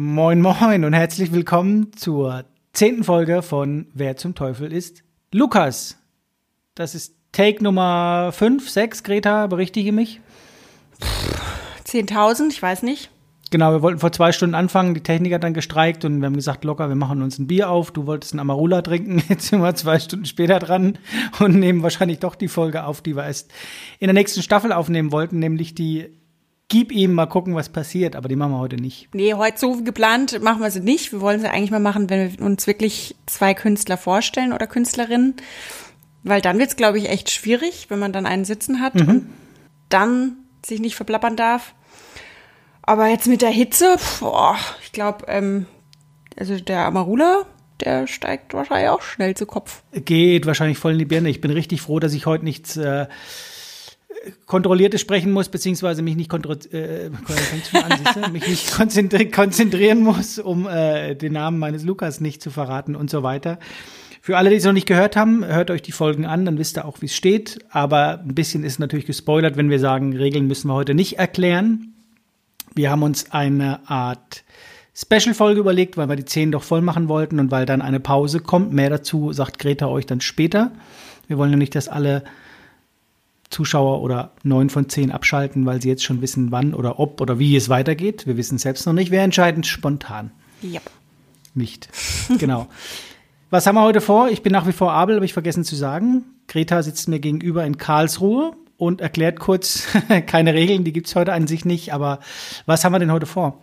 Moin, moin und herzlich willkommen zur zehnten Folge von Wer zum Teufel ist Lukas. Das ist Take Nummer 5, 6, Greta, berichtige mich. 10.000, ich weiß nicht. Genau, wir wollten vor zwei Stunden anfangen, die Technik hat dann gestreikt und wir haben gesagt, locker, wir machen uns ein Bier auf. Du wolltest ein Amarula trinken, jetzt sind wir zwei Stunden später dran und nehmen wahrscheinlich doch die Folge auf, die wir erst in der nächsten Staffel aufnehmen wollten, nämlich die Gib ihm mal gucken, was passiert, aber die machen wir heute nicht. Nee, heute so geplant machen wir sie nicht. Wir wollen sie eigentlich mal machen, wenn wir uns wirklich zwei Künstler vorstellen oder Künstlerinnen. Weil dann wird's, glaube ich, echt schwierig, wenn man dann einen sitzen hat Mhm. und dann sich nicht verplappern darf. Aber jetzt mit der Hitze, boah, ich glaube, ähm, also der Amarula, der steigt wahrscheinlich auch schnell zu Kopf. Geht wahrscheinlich voll in die Birne. Ich bin richtig froh, dass ich heute nichts äh, Kontrolliertes sprechen muss, beziehungsweise mich nicht, äh, an, mich nicht konzentri konzentrieren muss, um äh, den Namen meines Lukas nicht zu verraten und so weiter. Für alle, die es noch nicht gehört haben, hört euch die Folgen an, dann wisst ihr auch, wie es steht. Aber ein bisschen ist natürlich gespoilert, wenn wir sagen, Regeln müssen wir heute nicht erklären. Wir haben uns eine Art Special-Folge überlegt, weil wir die 10 doch voll machen wollten und weil dann eine Pause kommt. Mehr dazu sagt Greta euch dann später. Wir wollen ja nicht, dass alle Zuschauer oder neun von zehn abschalten, weil sie jetzt schon wissen, wann oder ob oder wie es weitergeht. Wir wissen es selbst noch nicht. Wir entscheiden spontan. Ja. Nicht. Genau. Was haben wir heute vor? Ich bin nach wie vor Abel, habe ich vergessen zu sagen. Greta sitzt mir gegenüber in Karlsruhe und erklärt kurz keine Regeln, die gibt's heute an sich nicht. Aber was haben wir denn heute vor?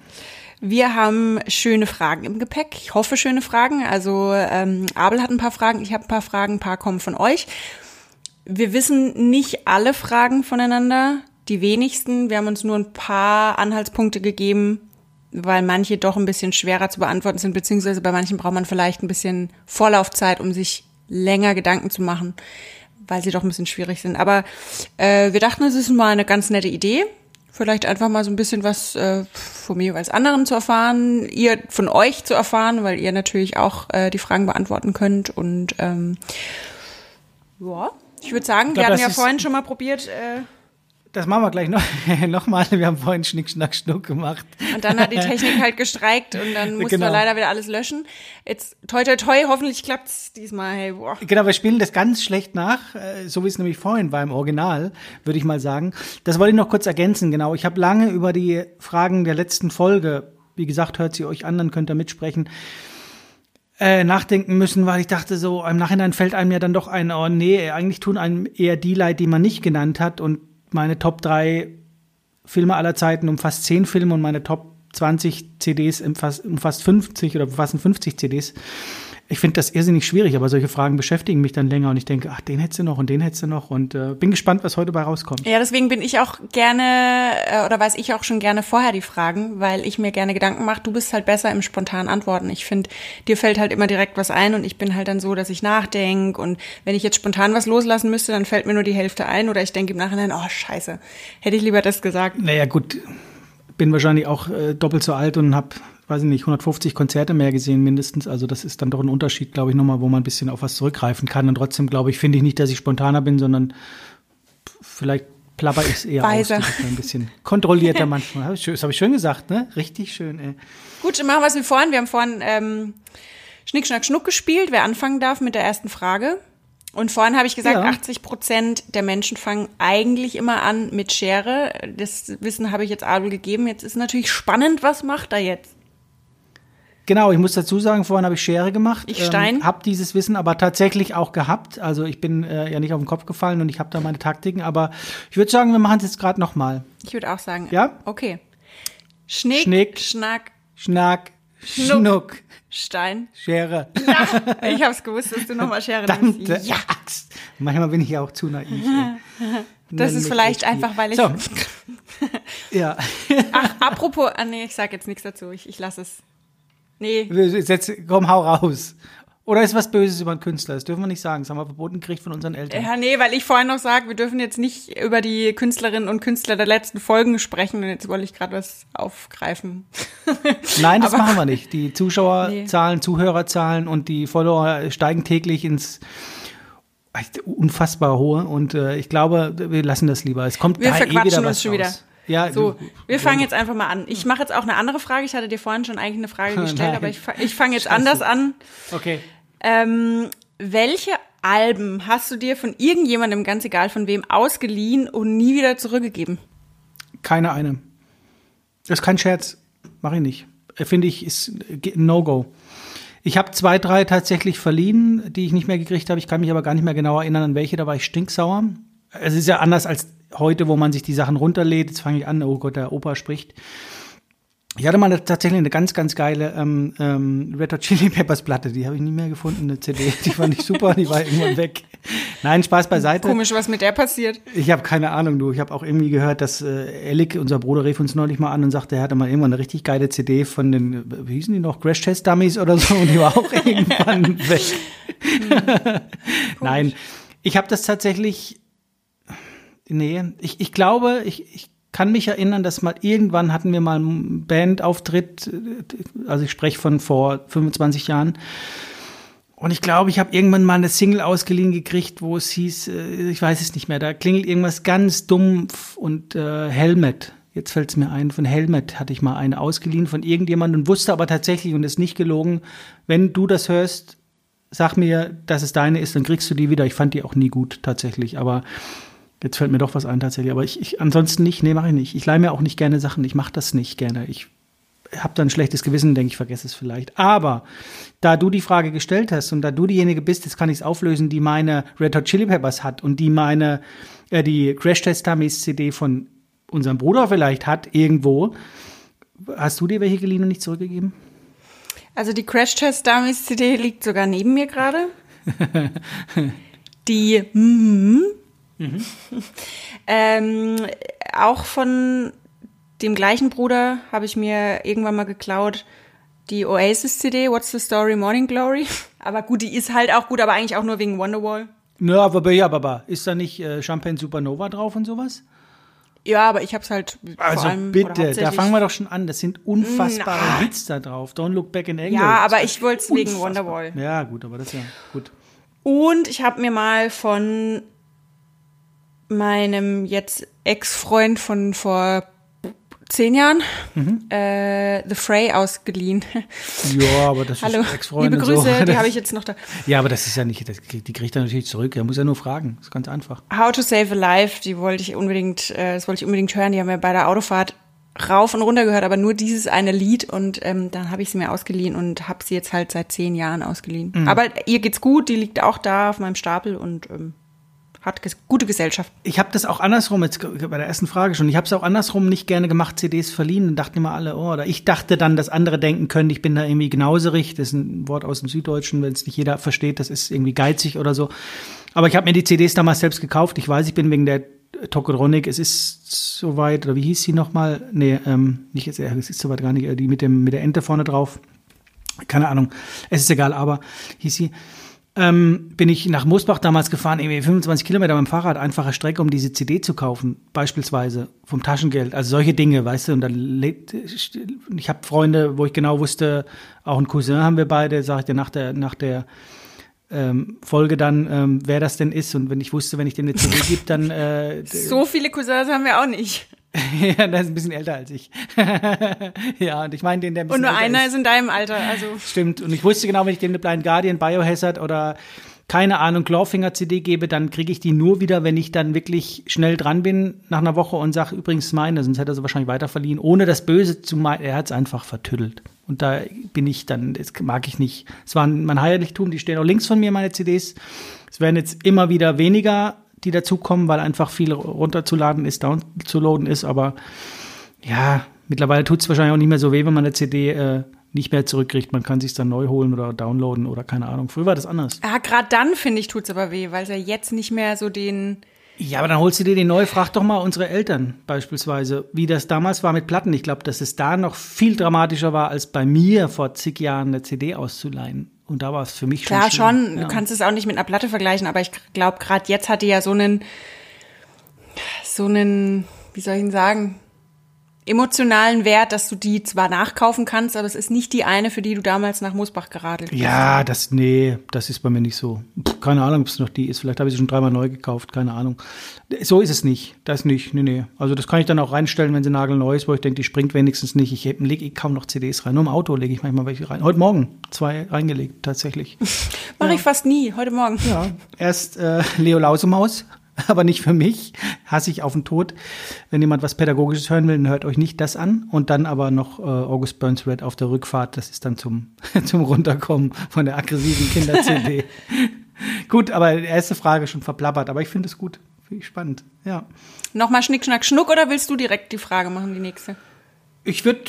Wir haben schöne Fragen im Gepäck. Ich hoffe, schöne Fragen. Also ähm, Abel hat ein paar Fragen, ich habe ein paar Fragen, ein paar kommen von euch. Wir wissen nicht alle Fragen voneinander, die wenigsten. Wir haben uns nur ein paar Anhaltspunkte gegeben, weil manche doch ein bisschen schwerer zu beantworten sind, beziehungsweise bei manchen braucht man vielleicht ein bisschen Vorlaufzeit, um sich länger Gedanken zu machen, weil sie doch ein bisschen schwierig sind. Aber äh, wir dachten, es ist mal eine ganz nette Idee. Vielleicht einfach mal so ein bisschen was äh, von mir als anderen zu erfahren, ihr von euch zu erfahren, weil ihr natürlich auch äh, die Fragen beantworten könnt. Und ähm, ja, ich würde sagen, glaub, wir hatten ja vorhin schon mal probiert, äh, Das machen wir gleich noch, noch mal. Wir haben vorhin Schnick, Schnack, Schnuck gemacht. Und dann hat die Technik halt gestreikt und dann mussten Genau. wir leider wieder alles löschen. Jetzt toi toi toi, hoffentlich klappt's diesmal. Hey, boah. Genau, wir spielen das ganz schlecht nach, äh, so wie es nämlich vorhin war im Original, würde ich mal sagen. Das wollte ich noch kurz ergänzen, genau. Ich habe lange über die Fragen der letzten Folge, wie gesagt, hört sie euch an, dann könnt ihr mitsprechen, äh, nachdenken müssen, weil ich dachte so, im Nachhinein fällt einem ja dann doch ein, oh nee, eigentlich tun einem eher die leid, die man nicht genannt hat. Und meine Top 3 Filme aller Zeiten umfasst 10 Filme und meine Top 20 CDs umfasst, umfasst 50 oder umfassen 50 CDs. Ich finde das irrsinnig schwierig, aber solche Fragen beschäftigen mich dann länger und ich denke, ach, den hättest du noch und den hättest du noch und äh, bin gespannt, was heute bei rauskommt. Ja, deswegen bin ich auch gerne, äh, oder weiß ich auch schon gerne vorher die Fragen, weil ich mir gerne Gedanken mache. Du bist halt besser im spontanen Antworten. Ich finde, dir fällt halt immer direkt was ein und ich bin halt dann so, dass ich nachdenke und wenn ich jetzt spontan was loslassen müsste, dann fällt mir nur die Hälfte ein oder ich denke im Nachhinein, oh scheiße, hätte ich lieber das gesagt. Naja, gut, bin wahrscheinlich auch äh, doppelt so alt und habe, weiß ich nicht, 150 Konzerte mehr gesehen mindestens. Also das ist dann doch ein Unterschied, glaube ich, nochmal, wo man ein bisschen auf was zurückgreifen kann. Und trotzdem, glaube ich, finde ich nicht, dass ich spontaner bin, sondern vielleicht plapper ich es eher Weiser. aus. Ein bisschen kontrollierter manchmal. Das habe ich schön gesagt, ne? Richtig schön, ey. Gut, machen wir es wie vorhin. Wir haben vorhin ähm, Schnick, Schnack, Schnuck gespielt. Wer anfangen darf mit der ersten Frage. Und vorhin habe ich gesagt, Ja. 80 Prozent der Menschen fangen eigentlich immer an mit Schere. Das Wissen habe ich jetzt Adel gegeben. Jetzt ist natürlich spannend, was macht er jetzt? Genau, ich muss dazu sagen, vorhin habe ich Schere gemacht. Ich Stein. Ähm, habe dieses Wissen aber tatsächlich auch gehabt. Also ich bin äh, ja nicht auf den Kopf gefallen und ich habe da meine Taktiken. Aber ich würde sagen, wir machen es jetzt gerade noch mal. Ich würde auch sagen. Ja? Okay. Schnick, Schnick. Schnack, Schnack, Schnuck. Schnuck, Stein. Schere. Ich habe es gewusst, dass du nochmal Schere nimmst. Ja, Axt. Manchmal bin ich ja auch zu naiv. das ist vielleicht einfach, weil ich. So. Ja. Ach, apropos, ah, nee, ich sag jetzt nichts dazu. Ich, ich lasse es. Nee, Jetzt, komm, hau raus. Oder ist was Böses über einen Künstler? Das dürfen wir nicht sagen. Das haben wir verboten gekriegt von unseren Eltern. Ja, nee, weil ich vorhin noch sage, wir dürfen jetzt nicht über die Künstlerinnen und Künstler der letzten Folgen sprechen und jetzt wollte ich gerade was aufgreifen. Nein, das Aber- machen wir nicht. Die Zuschauerzahlen, Zuhörerzahlen und die Follower steigen täglich ins unfassbar hohe und äh, ich glaube, wir lassen das lieber. Es kommt Wir da eh verquatschen wieder uns was schon wieder. Ja, So, du- wir fangen jetzt einfach mal an. Ich mache jetzt auch eine andere Frage. Ich hatte dir vorhin schon eigentlich eine Frage gestellt, aber ich, ich fange jetzt anders an. Okay. Ähm, welche Alben hast du dir von irgendjemandem, ganz egal von wem, ausgeliehen und nie wieder zurückgegeben? Keine eine. Das ist kein Scherz. Mache ich nicht. Äh, Finde ich, ist äh, ein No-Go. Ich habe zwei, drei tatsächlich verliehen, die ich nicht mehr gekriegt habe. Ich kann mich aber gar nicht mehr genau erinnern, an welche. Da war ich stinksauer. Es ist ja anders als heute, wo man sich die Sachen runterlädt. Jetzt fange ich an, oh Gott, der Opa spricht. Ich hatte mal eine, tatsächlich eine ganz, ganz geile ähm, ähm, Red Hot Chili Peppers Platte. Die habe ich nie mehr gefunden, eine CD. Die fand ich super, die war irgendwann weg. Nein, Spaß beiseite. Komisch, was mit der passiert. Ich habe keine Ahnung, du. Ich habe auch irgendwie gehört, dass äh, Elik, unser Bruder, rief uns neulich mal an und sagte, er hatte mal irgendwann eine richtig geile CD von den, wie hießen die noch, Crash Test Dummies oder so, und die war auch irgendwann weg. Nein, ich habe das tatsächlich, nee, ich, ich glaube, ich, ich kann mich erinnern, dass mal irgendwann hatten wir mal einen Bandauftritt, also ich spreche von vor 25 Jahren, und ich glaube, ich habe irgendwann mal eine Single ausgeliehen gekriegt, wo es hieß, äh, ich weiß es nicht mehr, da klingelt irgendwas ganz dumpf und äh, Helmet. Jetzt fällt es mir ein, von Helmet hatte ich mal eine ausgeliehen von irgendjemandem und wusste aber tatsächlich, und ist nicht gelogen, wenn du das hörst, sag mir, dass es deine ist, dann kriegst du die wieder. Ich fand die auch nie gut tatsächlich, aber jetzt fällt mir doch was ein tatsächlich. Aber ich, ich ansonsten nicht, nee, mache ich nicht. Ich leihe mir auch nicht gerne Sachen, ich mache das nicht gerne. Ich habe dann ein schlechtes Gewissen, denke ich, vergesse es vielleicht. Aber da du die Frage gestellt hast und da du diejenige bist, jetzt kann ich es auflösen, die meine Red Hot Chili Peppers hat und die meine, äh, die Crash Test Dummies CD von unserem Bruder vielleicht hat, irgendwo. Hast du dir welche geliehen und nicht zurückgegeben? Also die Crash Test Dummies CD liegt sogar neben mir gerade. Die mhm. ähm, auch von dem gleichen Bruder habe ich mir irgendwann mal geklaut die Oasis CD What's the Story Morning Glory. Aber gut, die ist halt auch gut, aber eigentlich auch nur wegen Wonderwall. Nö, aber ja, Baba, ist da nicht äh, Champagne Supernova drauf und sowas? Ja, aber ich habe es halt vor Also allem oder bitte, da fangen wir doch schon an. Das sind unfassbare Na. Hits da drauf. Don't look back in anger. Ja, aber ich wollte es wegen. Wonderwall. Ja, gut, aber das ist ja gut. Und ich habe mir mal von meinem jetzt Ex-Freund von vor zehn Jahren Mhm. äh, The Fray ausgeliehen. Ja, aber das Hallo, ist Ex-Freund liebe und so. Grüße, die habe ich jetzt noch da. Ja, aber das ist ja nicht, das, die kriegt er natürlich zurück. Er muss ja nur fragen. Das ist ganz einfach. How to Save a Life, die wollte ich unbedingt, äh, das wollte ich unbedingt hören. Die haben wir bei der Autofahrt rauf und runter gehört, aber nur dieses eine Lied und ähm, dann habe ich sie mir ausgeliehen und habe sie jetzt halt seit zehn Jahren ausgeliehen. Mhm. Aber ihr geht's gut, die liegt auch da auf meinem Stapel und ähm, hat ges gute Gesellschaft. Ich habe das auch andersrum, jetzt bei der ersten Frage schon, ich habe es auch andersrum nicht gerne gemacht, CDs verliehen. Dann dachten immer alle, oh, oder ich dachte dann, dass andere denken können, ich bin da irgendwie gnauserig. Das ist ein Wort aus dem Süddeutschen, wenn es nicht jeder versteht, das ist irgendwie geizig oder so. Aber ich habe mir die CDs damals selbst gekauft. Ich weiß, ich bin wegen der Tokotronic, es ist soweit, oder wie hieß sie nochmal? Nee, ähm, nicht jetzt, es ist soweit gar nicht, äh, die mit, dem, mit der Ente vorne drauf. Keine Ahnung, es ist egal, aber hieß sie ähm, bin ich nach Moosbach damals gefahren, irgendwie 25 Kilometer mit dem Fahrrad, einfache Strecke, um diese CD zu kaufen, beispielsweise vom Taschengeld. Also solche Dinge, weißt du, und dann lebt, ich habe Freunde, wo ich genau wusste, auch ein Cousin haben wir beide, sag ich dir nach der, nach der ähm, Folge dann, ähm, wer das denn ist. Und wenn ich wusste, wenn ich dem eine CD gebe, dann äh, So viele Cousins haben wir auch nicht. ja, der ist ein bisschen älter als ich. ja, und ich meine den, der ein Und bisschen nur älter einer ist. ist in deinem Alter, also. Stimmt. Und ich wusste genau, wenn ich dem eine Blind Guardian, Biohazard oder keine Ahnung, Clawfinger CD gebe, dann kriege ich die nur wieder, wenn ich dann wirklich schnell dran bin nach einer Woche und sage, übrigens meine, sonst hätte er sie wahrscheinlich weiterverliehen, ohne das Böse zu meinen. Er hat es einfach vertüttelt. Und da bin ich dann, das mag ich nicht. Es war mein Heiligtum, die stehen auch links von mir, meine CDs. Es werden jetzt immer wieder weniger, die dazukommen, weil einfach viel runterzuladen ist, downzuladen ist, aber ja, mittlerweile tut es wahrscheinlich auch nicht mehr so weh, wenn man eine CD äh, nicht mehr zurückkriegt. Man kann sich dann neu holen oder downloaden oder keine Ahnung. Früher war das anders. Ja, gerade dann, finde ich, tut's aber weh, weil es ja jetzt nicht mehr so den. Ja, aber dann holst du dir die neu. Frag doch mal unsere Eltern beispielsweise, wie das damals war mit Platten. Ich glaube, dass es da noch viel dramatischer war, als bei mir vor zig Jahren eine CD auszuleihen. Und da war es für mich schon Klar, schon, Ja. du kannst es auch nicht mit einer Platte vergleichen, aber ich glaube, gerade jetzt hat die ja so einen, so einen, wie soll ich denn sagen? Emotionalen Wert, dass du die zwar nachkaufen kannst, aber es ist nicht die eine, für die du damals nach Moosbach geradelt bist. Ja, das, nee, das ist bei mir nicht so. Puh, keine Ahnung, ob es noch die ist. Vielleicht habe ich sie schon dreimal neu gekauft, keine Ahnung. So ist es nicht. Das nicht, nee, nee. Also das kann ich dann auch reinstellen, wenn sie nagelneu ist, wo ich denke, die springt wenigstens nicht. Ich lege eh kaum noch CDs rein. Nur im Auto lege ich manchmal welche rein. Heute Morgen zwei reingelegt, tatsächlich. Mache ja. ich fast nie, heute Morgen. Ja, erst äh, Leo Lausemaus aber nicht für mich. Hasse ich auf den Tod. Wenn jemand was Pädagogisches hören will, dann hört euch nicht das an. Und dann aber noch äh, August Burns Red auf der Rückfahrt. Das ist dann zum, zum Runterkommen von der aggressiven Kinder-CD. gut, aber die erste Frage schon verplappert. Aber ich finde es gut. Finde ich spannend. Ja. Nochmal Schnick, Schnack, Schnuck oder willst du direkt die Frage machen, die nächste? Ich würde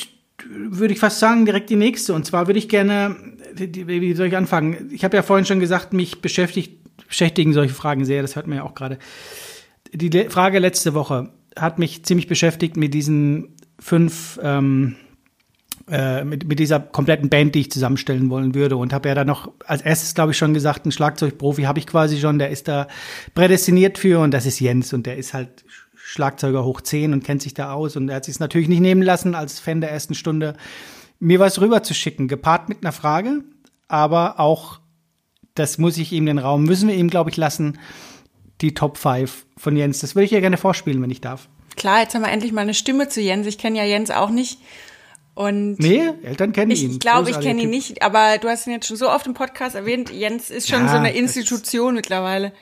würde ich fast sagen, direkt die nächste. Und zwar würde ich gerne, wie soll ich anfangen? Ich habe ja vorhin schon gesagt, mich beschäftigt beschäftigen solche Fragen sehr, das hört man ja auch gerade. Die Frage letzte Woche hat mich ziemlich beschäftigt mit diesen fünf, ähm, äh, mit, mit dieser kompletten Band, die ich zusammenstellen wollen würde. Und habe ja dann noch als erstes, glaube ich, schon gesagt, einen Schlagzeugprofi habe ich quasi schon, der ist da prädestiniert für und das ist Jens und der ist halt Schlagzeuger hoch 10 und kennt sich da aus und er hat sich natürlich nicht nehmen lassen, als Fan der ersten Stunde mir was rüberzuschicken, gepaart mit einer Frage, aber auch das muss ich ihm den Raum, müssen wir ihm, glaube ich, lassen, die Top 5 von Jens. Das würde ich ja gerne vorspielen, wenn ich darf. Klar, jetzt haben wir endlich mal eine Stimme zu Jens. Ich kenne ja Jens auch nicht. Und nee, Eltern kennen ich ihn. Ich glaube, ich kenne ihn nicht, aber du hast ihn jetzt schon so oft im Podcast erwähnt. Jens ist schon ja, so eine Institution mittlerweile.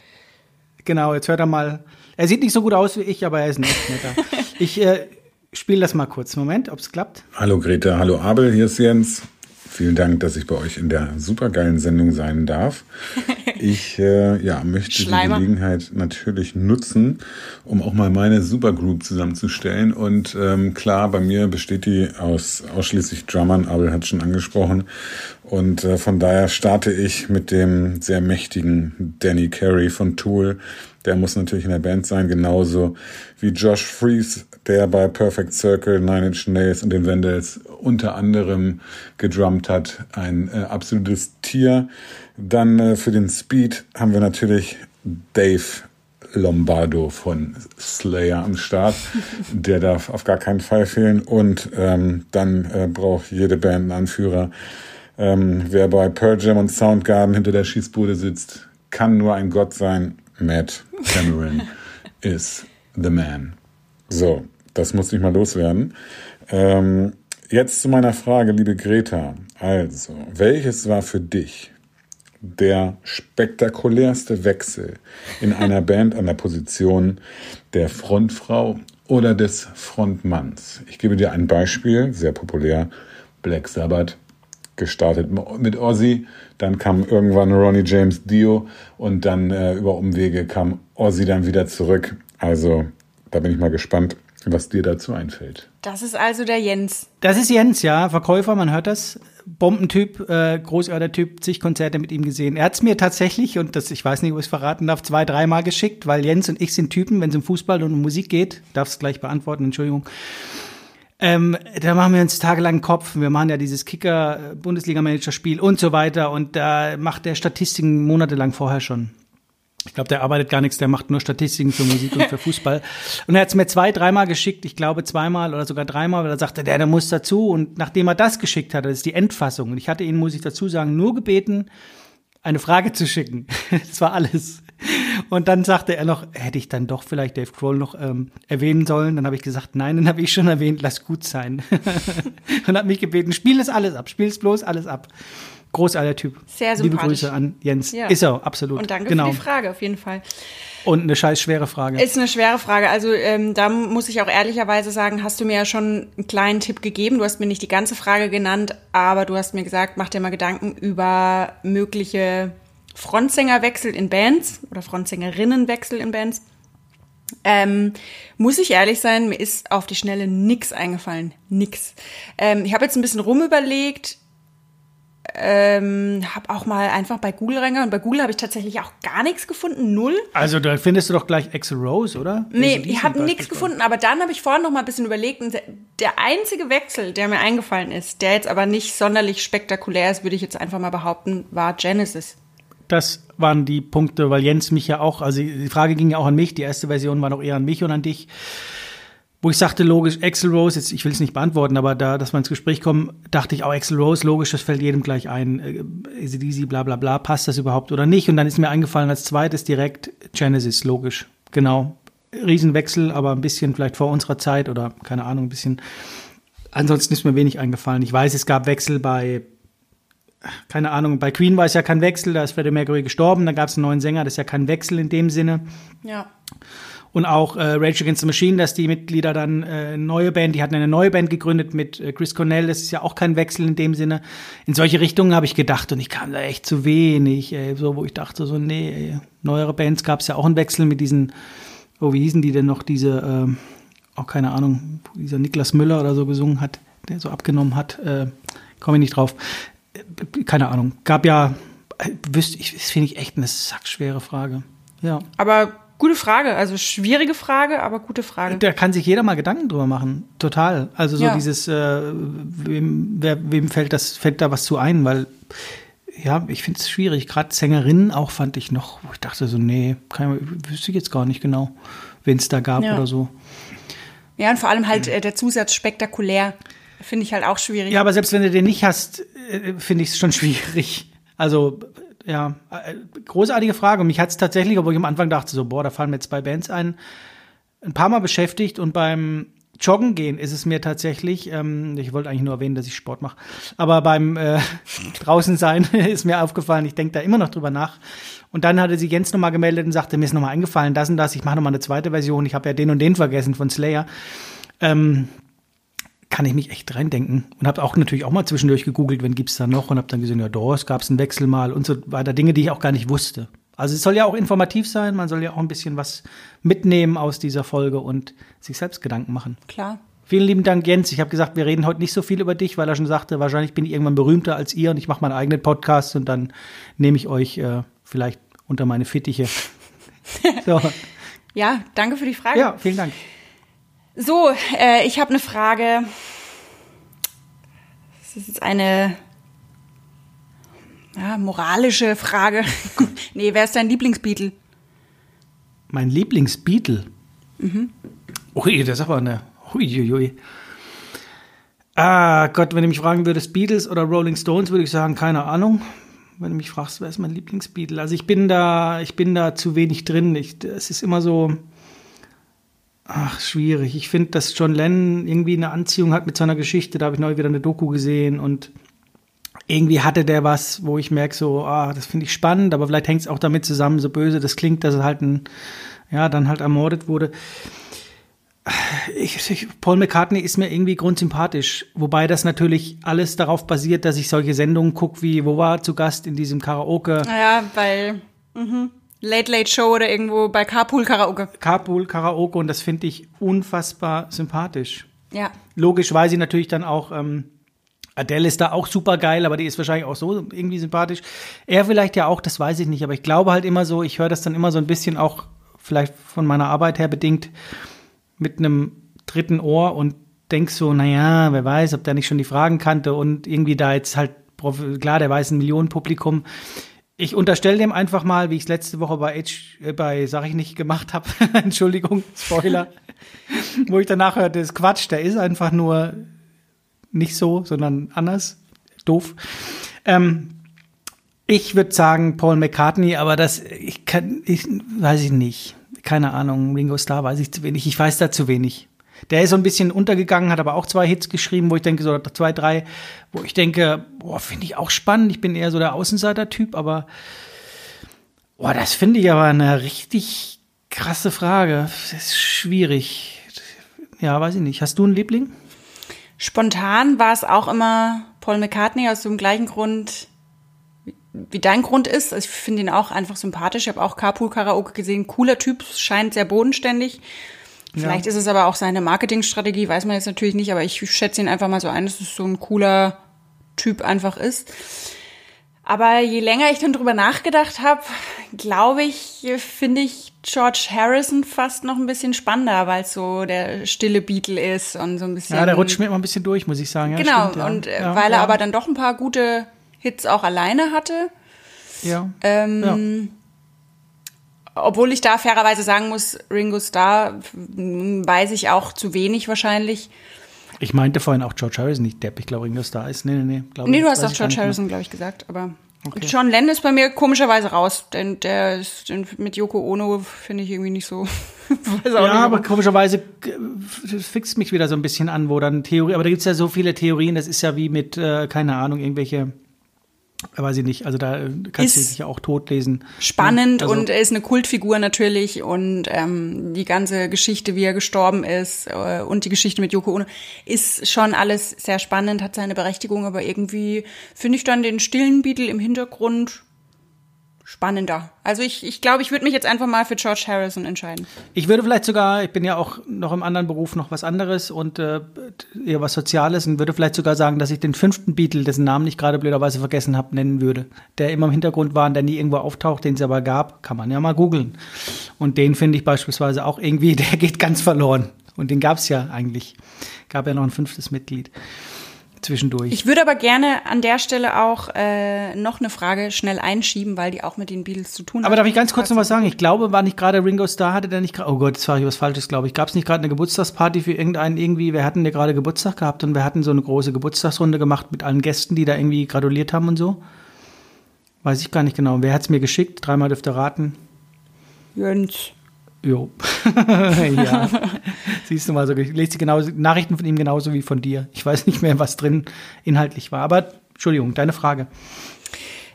Genau, jetzt hört er mal. Er sieht nicht so gut aus wie ich, aber er ist ein echt netter. ich äh, spiele das mal kurz. Moment, ob es klappt. Hallo Grete, hallo Abel, hier ist Jens. Vielen Dank, dass ich bei euch in der supergeilen Sendung sein darf. Ich äh, ja, möchte Schleimer. die Gelegenheit natürlich nutzen, um auch mal meine Supergroup zusammenzustellen. Und ähm, klar, bei mir besteht die aus ausschließlich Drummern, Abel hat schon angesprochen. Und äh, von daher starte ich mit dem sehr mächtigen Danny Carey von Tool. Der muss natürlich in der Band sein, genauso wie Josh Fries, der bei Perfect Circle, Nine Inch Nails und den Vandals unter anderem gedrummt hat. Ein äh, absolutes Tier. Dann äh, für den Speed haben wir natürlich Dave Lombardo von Slayer am Start. Der darf auf gar keinen Fall fehlen. Und ähm, dann äh, braucht jede Band einen Anführer. Ähm, wer bei Pearl Jam und Soundgarden hinter der Schießbude sitzt, kann nur ein Gott sein. Matt Cameron is the man. So, das muss ich mal loswerden. Ähm, jetzt zu meiner Frage, liebe Greta. Also, welches war für dich der spektakulärste Wechsel in einer Band an der Position der Frontfrau oder des Frontmanns? Ich gebe dir ein Beispiel, sehr populär. Black Sabbath gestartet mit Ozzy, dann kam irgendwann Ronnie James Dio und dann äh, über Umwege kam Ozzy dann wieder zurück. Also da bin ich mal gespannt, was dir dazu einfällt. Das ist also der Jens. Das ist Jens, ja, Verkäufer, man hört das. Bombentyp, äh, großartiger Typ, zig Konzerte mit ihm gesehen. Er hat es mir tatsächlich, und das, ich weiß nicht, ob ich es verraten darf, zwei, dreimal geschickt, weil Jens und ich sind Typen, wenn es um Fußball und um Musik geht, darf es gleich beantworten, Entschuldigung. Ähm, da machen wir uns tagelang Kopf. Wir machen ja dieses Kicker-Bundesliga-Manager-Spiel und so weiter. Und da macht der Statistiken monatelang vorher schon. Ich glaube, der arbeitet gar nichts, der macht nur Statistiken für Musik und für Fußball. Und er hat es mir zwei, dreimal geschickt, ich glaube zweimal oder sogar dreimal, weil er sagte, der, der muss dazu. Und nachdem er das geschickt hat, das ist die Endfassung. Und ich hatte ihn, muss ich dazu sagen, nur gebeten, eine Frage zu schicken. das war alles. Und dann sagte er noch, hätte ich dann doch vielleicht Dave Grohl noch ähm, erwähnen sollen. Dann habe ich gesagt, nein, dann habe ich schon erwähnt, lass gut sein. und hat mich gebeten, spiel es alles ab, spiel es bloß alles ab. Großartiger Typ. Sehr sympathisch. Liebe Grüße an Jens. Ja. Ist er, absolut. Und danke genau. für die Frage, auf jeden Fall. Und eine scheiß schwere Frage. Ist eine schwere Frage. Also ähm, da muss ich auch ehrlicherweise sagen, hast du mir ja schon einen kleinen Tipp gegeben. Du hast mir nicht die ganze Frage genannt, aber du hast mir gesagt, mach dir mal Gedanken über mögliche Frontsängerwechsel in Bands oder Frontsängerinnenwechsel in Bands. Ähm, muss ich ehrlich sein, mir ist auf die Schnelle nix eingefallen. Nix. Ähm, ich habe jetzt ein bisschen rumüberlegt ähm, habe auch mal einfach bei Google reingegangen. Und bei Google habe ich tatsächlich auch gar nichts gefunden, null. Also da findest du doch gleich Axel Rose, oder? Nee, ich habe nichts gefunden. Aber dann habe ich vorhin noch mal ein bisschen überlegt. Und der einzige Wechsel, der mir eingefallen ist, der jetzt aber nicht sonderlich spektakulär ist, würde ich jetzt einfach mal behaupten, war Genesis. Das waren die Punkte, weil Jens mich ja auch, also die Frage ging ja auch an mich. Die erste Version war noch eher an mich und an dich wo ich sagte, logisch, Axel Rose, jetzt, ich will es nicht beantworten, aber da, dass wir ins Gespräch kommen, dachte ich auch, Axel Rose, logisch, das fällt jedem gleich ein. Äh, ACDC, bla bla bla, passt das überhaupt oder nicht? Und dann ist mir eingefallen als zweites direkt Genesis, logisch. Genau. Riesenwechsel, aber ein bisschen vielleicht vor unserer Zeit oder keine Ahnung, ein bisschen. Ansonsten ist mir wenig eingefallen. Ich weiß, es gab Wechsel bei, keine Ahnung, bei Queen war es ja kein Wechsel, da ist Freddie Mercury gestorben, da gab es einen neuen Sänger, das ist ja kein Wechsel in dem Sinne. Ja. Und auch äh, Rage Against the Machine, dass die Mitglieder dann äh, neue Band, die hatten eine neue Band gegründet mit äh, Chris Cornell, das ist ja auch kein Wechsel in dem Sinne. In solche Richtungen habe ich gedacht und ich kam da echt zu wenig, ey, so wo ich dachte so, nee, ey, neuere Bands gab es ja auch einen Wechsel mit diesen, oh, wie hießen die denn noch, diese, äh, auch keine Ahnung, dieser Niklas Müller oder so gesungen hat, der so abgenommen hat, äh, komme ich nicht drauf. Äh, keine Ahnung, gab ja, äh, wüsste ich, das finde ich echt eine sackschwere Frage. Ja. Aber Gute Frage, also schwierige Frage, aber gute Frage. Da kann sich jeder mal Gedanken drüber machen, total. Also so ja. dieses, äh, wem, wer, wem fällt das, fällt da was zu ein, weil ja, ich finde es schwierig. Gerade Sängerinnen auch fand ich noch, wo ich dachte so, nee, kann, wüsste ich jetzt gar nicht genau, wen es da gab ja. oder so. Ja, und vor allem halt äh, der Zusatz spektakulär, finde ich halt auch schwierig. Ja, aber selbst wenn du den nicht hast, äh, finde ich es schon schwierig. Also ja, äh, großartige Frage. Mich hat es tatsächlich, obwohl ich am Anfang dachte, so, boah, da fallen mir zwei Bands ein, ein paar Mal beschäftigt und beim Joggen gehen ist es mir tatsächlich, ähm, ich wollte eigentlich nur erwähnen, dass ich Sport mache, aber beim äh, draußen sein ist mir aufgefallen, ich denke da immer noch drüber nach. Und dann hatte sie Jens nochmal gemeldet und sagte, mir ist nochmal eingefallen, das und das, ich mache nochmal eine zweite Version, ich habe ja den und den vergessen von Slayer. Ähm, kann ich mich echt reindenken. Und habe auch natürlich auch mal zwischendurch gegoogelt, wenn gibt's da noch und habe dann gesehen, ja, Doors gab es einen Wechsel mal und so weiter. Dinge, die ich auch gar nicht wusste. Also es soll ja auch informativ sein, man soll ja auch ein bisschen was mitnehmen aus dieser Folge und sich selbst Gedanken machen. Klar. Vielen lieben Dank, Jens. Ich habe gesagt, wir reden heute nicht so viel über dich, weil er schon sagte, wahrscheinlich bin ich irgendwann berühmter als ihr und ich mache meinen eigenen Podcast und dann nehme ich euch äh, vielleicht unter meine Fittiche. so. Ja, danke für die Frage. Ja, vielen Dank. So, äh, ich habe eine Frage. Das ist jetzt eine ja, moralische Frage. nee, wer ist dein Lieblingsbeatle? Mein Lieblingsbeatle? Mhm. Ui, das ist aber eine. Huiuiui. Ah, Gott, wenn du mich fragen würdest, Beatles oder Rolling Stones, würde ich sagen, keine Ahnung. Wenn du mich fragst, wer ist mein Lieblingsbeatle? Also ich bin da, ich bin da zu wenig drin. Ich, es ist immer so, Ach, schwierig. Ich finde, dass John Lennon irgendwie eine Anziehung hat mit seiner Geschichte. Da habe ich neu wieder eine Doku gesehen und irgendwie hatte der was, wo ich merke, so, ah, das finde ich spannend, aber vielleicht hängt es auch damit zusammen, so böse das klingt, dass er halt ein, ja, dann halt ermordet wurde. Ich, ich, Paul McCartney ist mir irgendwie grundsympathisch, wobei das natürlich alles darauf basiert, dass ich solche Sendungen gucke, wie, wo war zu Gast in diesem Karaoke? Ja, weil, mhm. Late Late Show oder irgendwo bei Carpool Karaoke. Carpool Karaoke und das finde ich unfassbar sympathisch. Ja. Logisch, weil sie natürlich dann auch ähm, Adele ist da auch super geil, aber die ist wahrscheinlich auch so irgendwie sympathisch. Er vielleicht ja auch, das weiß ich nicht, aber ich glaube halt immer so, ich höre das dann immer so ein bisschen auch vielleicht von meiner Arbeit her bedingt mit einem dritten Ohr und denk so, naja, wer weiß, ob der nicht schon die Fragen kannte und irgendwie da jetzt halt, klar, der weiß ein Millionenpublikum. Ich unterstelle dem einfach mal, wie ich es letzte Woche bei, H, äh, bei sag ich nicht, gemacht habe. Entschuldigung, Spoiler. Wo ich danach hörte, ist Quatsch, der ist einfach nur nicht so, sondern anders. Doof. Ähm, ich würde sagen Paul McCartney, aber das, ich kann, ich weiß ich nicht. Keine Ahnung, Ringo Starr weiß ich zu wenig. Ich weiß da zu wenig. Der ist so ein bisschen untergegangen, hat aber auch zwei Hits geschrieben, wo ich denke, so zwei, drei, wo ich denke, boah, finde ich auch spannend. Ich bin eher so der Außenseiter-Typ, aber boah, das finde ich aber eine richtig krasse Frage. Das ist schwierig. Ja, weiß ich nicht. Hast du einen Liebling? Spontan war es auch immer Paul McCartney aus dem gleichen Grund, wie dein Grund ist. Ich finde ihn auch einfach sympathisch. Ich habe auch Carpool Karaoke gesehen. Cooler Typ, scheint sehr bodenständig. Vielleicht ja. ist es aber auch seine Marketingstrategie, weiß man jetzt natürlich nicht, aber ich schätze ihn einfach mal so ein, dass es so ein cooler Typ einfach ist. Aber je länger ich dann drüber nachgedacht habe, glaube ich, finde ich George Harrison fast noch ein bisschen spannender, weil es so der stille Beatle ist und so ein bisschen. Ja, der rutscht mir immer ein bisschen durch, muss ich sagen. Ja, genau, stimmt, ja. und äh, weil er aber dann doch ein paar gute Hits auch alleine hatte. Ja. Ähm, obwohl ich da fairerweise sagen muss, Ringo Starr weiß ich auch zu wenig wahrscheinlich. Ich meinte vorhin auch George Harrison, nicht Depp. Ich glaube, Ringo Starr ist. Nee, nee, nee. nee, du hast auch George Harrison, glaube ich, gesagt. Aber okay. John Lennon ist bei mir komischerweise raus. Denn der ist mit Yoko Ono, finde ich irgendwie nicht so. ja, nicht, aber komischerweise fixt mich wieder so ein bisschen an, wo dann Theorie. Aber da gibt es ja so viele Theorien. Das ist ja wie mit, äh, keine Ahnung, irgendwelche weiß ich nicht, also da äh, kannst du dich ja auch totlesen. Spannend also, und er ist eine Kultfigur natürlich und ähm, die ganze Geschichte, wie er gestorben ist äh, und die Geschichte mit Yoko Ono ist schon alles sehr spannend, hat seine Berechtigung, aber irgendwie finde ich dann den stillen Beatle im Hintergrund spannender. Also ich, ich glaube, ich würde mich jetzt einfach mal für George Harrison entscheiden. Ich würde vielleicht sogar, ich bin ja auch noch im anderen Beruf noch was anderes und äh, eher was Soziales und würde vielleicht sogar sagen, dass ich den fünften Beatle, dessen Namen ich gerade blöderweise vergessen habe, nennen würde. Der immer im Hintergrund war und der nie irgendwo auftaucht, den es aber gab, kann man ja mal googeln. Und den finde ich beispielsweise auch irgendwie, der geht ganz verloren. Und den gab es ja eigentlich. Gab ja noch ein fünftes Mitglied zwischendurch. Ich würde aber gerne an der Stelle auch äh, noch eine Frage schnell einschieben, weil die auch mit den Beatles zu tun hat. Aber darf ich ganz kurz noch was sagen? Ich glaube, war nicht gerade Ringo Starr, hatte der nicht gerade, oh Gott, jetzt war ich was Falsches, glaube ich. Gab es nicht gerade eine Geburtstagsparty für irgendeinen irgendwie? Wir hatten ja gerade Geburtstag gehabt und wir hatten so eine große Geburtstagsrunde gemacht mit allen Gästen, die da irgendwie gratuliert haben und so. Weiß ich gar nicht genau. Wer hat es mir geschickt? Dreimal dürfte raten. Jens. Jo. ja. Siehst du mal, so, ich lese genauso, Nachrichten von ihm genauso wie von dir. Ich weiß nicht mehr, was drin inhaltlich war. Aber Entschuldigung, deine Frage.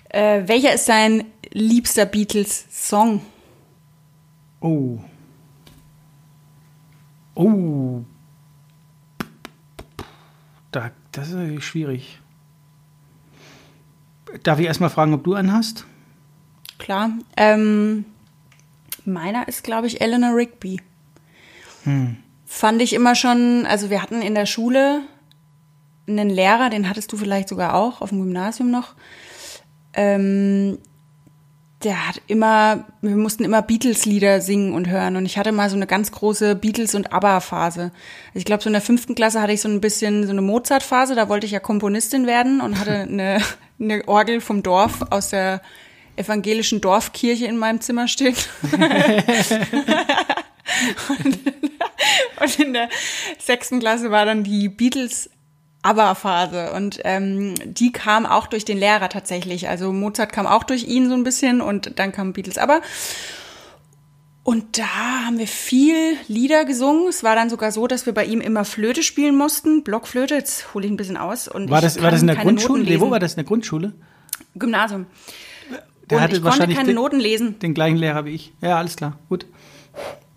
Äh, welcher ist dein liebster Beatles-Song? Oh. Oh. Da, das ist schwierig. Darf ich erstmal fragen, ob du einen hast? Klar. Ähm, Meiner ist, glaube ich, Eleanor Rigby. Hm. Fand ich immer schon, also wir hatten in der Schule einen Lehrer, den hattest du vielleicht sogar auch auf dem Gymnasium noch. Ähm, der hat immer, wir mussten immer Beatles-Lieder singen und hören. Und ich hatte mal so eine ganz große Beatles- und ABBA-Phase. Also ich glaube, so in der fünften Klasse hatte ich so ein bisschen so eine Mozart-Phase. Da wollte ich ja Komponistin werden und hatte eine, eine Orgel vom Dorf aus der evangelischen Dorfkirche in meinem Zimmer steht. und, und, in der sechsten Klasse war dann die Beatles ABBA-Phase und ähm, die kam auch durch den Lehrer tatsächlich. Also Mozart kam auch durch ihn so ein bisschen und dann kam Beatles ABBA. Und da haben wir viel Lieder gesungen. Es war dann sogar so, dass wir bei ihm immer Flöte spielen mussten, Blockflöte. Jetzt hole ich ein bisschen aus. Und war das, war das in der Grundschule? Wo war das in der Grundschule? Gymnasium. Der hatte ich konnte keine Noten lesen. Den gleichen Lehrer wie ich. Ja, alles klar, gut.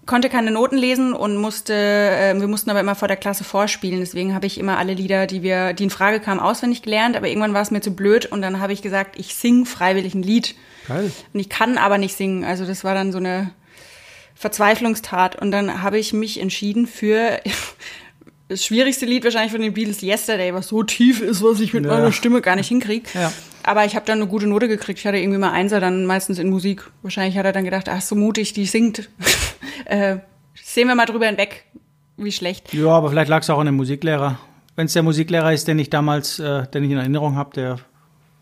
Konnte keine Noten lesen und musste, äh, wir mussten aber immer vor der Klasse vorspielen. Deswegen habe ich immer alle Lieder, die wir, die in Frage kamen, auswendig gelernt. Aber irgendwann war es mir zu blöd und dann habe ich gesagt, ich sing freiwillig ein Lied. Geil. Und ich kann aber nicht singen. Also das war dann so eine Verzweiflungstat. Und dann habe ich mich entschieden für das schwierigste Lied wahrscheinlich von den Beatles Yesterday, was so tief ist, was ich mit ja. meiner Stimme gar nicht hinkriege. Ja. Aber ich habe dann eine gute Note gekriegt. Ich hatte irgendwie mal Einser dann meistens in Musik. Wahrscheinlich hat er dann gedacht, ach, so mutig, die singt. äh, sehen wir mal drüber hinweg, wie schlecht. Ja, aber vielleicht lag es auch an dem Musiklehrer. Wenn es der Musiklehrer ist, den ich damals, äh, den ich in Erinnerung habe, der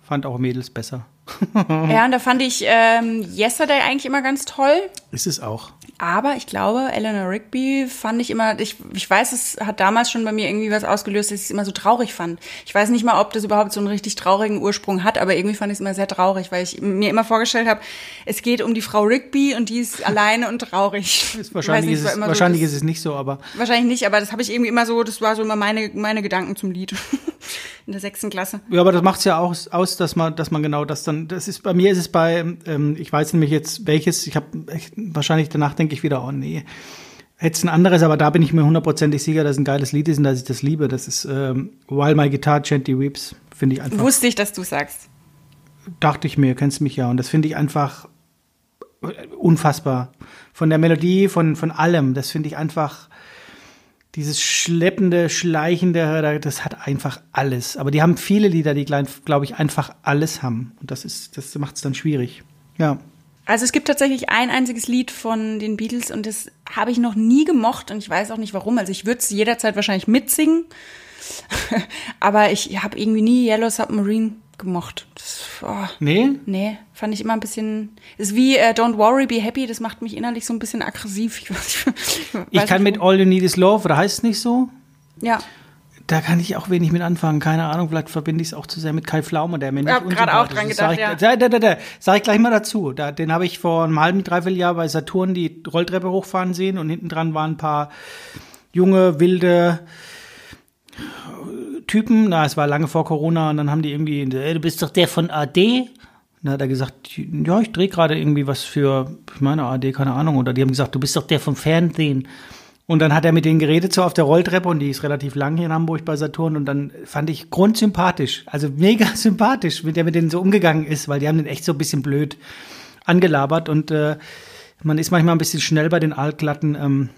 fand auch Mädels besser. ja, und da fand ich ähm, Yesterday eigentlich immer ganz toll. Ist es auch. Aber ich glaube, Eleanor Rigby fand ich immer, ich, ich weiß, es hat damals schon bei mir irgendwie was ausgelöst, dass ich es immer so traurig fand. Ich weiß nicht mal, ob das überhaupt so einen richtig traurigen Ursprung hat, aber irgendwie fand ich es immer sehr traurig, weil ich mir immer vorgestellt habe, es geht um die Frau Rigby und die ist alleine und traurig. Ist wahrscheinlich nicht, ist, es, wahrscheinlich so, ist es nicht so, aber. Wahrscheinlich nicht, aber das habe ich irgendwie immer so, das war so immer meine, meine Gedanken zum Lied. In der sechsten Klasse. Ja, aber das macht es ja auch aus, dass man, dass man genau das dann, das ist, bei mir ist es bei, ähm, ich weiß nämlich jetzt welches, ich habe wahrscheinlich danach denke ich wieder, oh nee, Jetzt ein anderes, aber da bin ich mir hundertprozentig sicher, dass es ein geiles Lied ist und dass ich das liebe. Das ist ähm, While My Guitar Gently Weeps. Finde ich einfach. Wusste ich, dass du sagst. Dachte ich mir, kennst mich ja. Und das finde ich einfach unfassbar. Von der Melodie, von, von allem. Das finde ich einfach dieses schleppende, schleichende, das hat einfach alles. Aber die haben viele Lieder, die, glaube ich, einfach alles haben. Und das ist, das macht es dann schwierig. Ja. Also es gibt tatsächlich ein einziges Lied von den Beatles und das habe ich noch nie gemocht und ich weiß auch nicht warum. Also ich würde es jederzeit wahrscheinlich mitsingen, aber ich habe irgendwie nie Yellow Submarine gemocht. Das, oh, nee? Nee, fand ich immer ein bisschen. Ist wie äh, Don't Worry, Be Happy, das macht mich innerlich so ein bisschen aggressiv. Ich, weiß, ich, weiß ich kann mit All You Need Is Love, oder heißt es nicht so? Ja. Da kann ich auch wenig mit anfangen. Keine Ahnung, vielleicht verbinde ich es auch zu sehr mit Kai Pflaume, der mir nicht Ich habe gerade auch dran gedacht, ja. Da, da, da, da, sag ich gleich mal dazu. Da, den habe ich vor einem halben, dreiviertel Jahr bei Saturn die Rolltreppe hochfahren sehen und hinten dran waren ein paar junge, wilde Typen. Na, es war lange vor Corona und dann haben die irgendwie, du bist doch der von AD. dann hat er gesagt, ja, ich drehe gerade irgendwie was für, ich meine AD, keine Ahnung. Oder die haben gesagt, du bist doch der vom Fernsehen. Und dann hat er mit denen geredet, so auf der Rolltreppe, und die ist relativ lang hier in Hamburg bei Saturn. Und dann fand ich grundsympathisch, also mega sympathisch, mit der mit denen so umgegangen ist, weil die haben den echt so ein bisschen blöd angelabert. Und äh, man ist manchmal ein bisschen schnell bei den Altglatten ähm,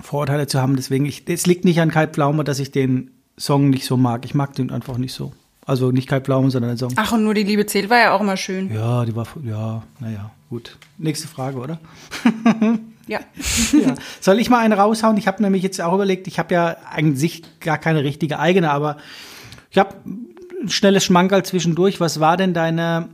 Vorurteile zu haben. Deswegen, ich, es liegt nicht an Kai Pflaume, dass ich den Song nicht so mag. Ich mag den einfach nicht so. Also nicht Kai Pflaume, sondern den Song. Ach, und nur die Liebe zählt war ja auch immer schön. Ja, die war, ja, naja, gut. Nächste Frage, oder? Ja. ja. Soll ich mal eine raushauen? Ich habe nämlich jetzt auch überlegt, ich habe ja an sich gar keine richtige eigene, aber ich habe ein schnelles Schmankerl zwischendurch. Was war denn deine,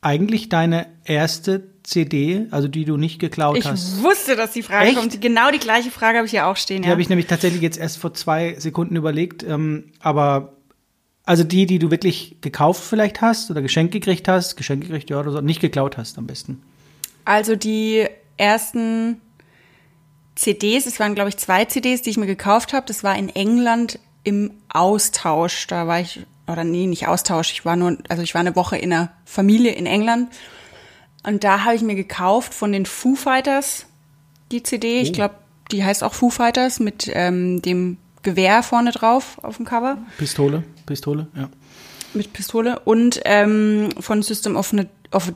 eigentlich deine erste CD, also die du nicht geklaut ich hast? Ich wusste, dass die Frage Echt? kommt. Genau die gleiche Frage habe ich ja auch stehen. Die ja. habe ich nämlich tatsächlich jetzt erst vor zwei Sekunden überlegt, ähm, aber also die, die du wirklich gekauft vielleicht hast oder geschenkt gekriegt hast, geschenkt gekriegt, ja, oder so, nicht geklaut hast am besten. Also die ersten CDs, es waren glaube ich zwei CDs, die ich mir gekauft habe. Das war in England im Austausch. Da war ich oder nee, nicht Austausch. Ich war nur, also ich war eine Woche in einer Familie in England und da habe ich mir gekauft von den Foo Fighters die CD. Oh. Ich glaube, die heißt auch Foo Fighters mit ähm, dem Gewehr vorne drauf auf dem Cover. Pistole, Pistole, ja. Mit Pistole und ähm, von System of, of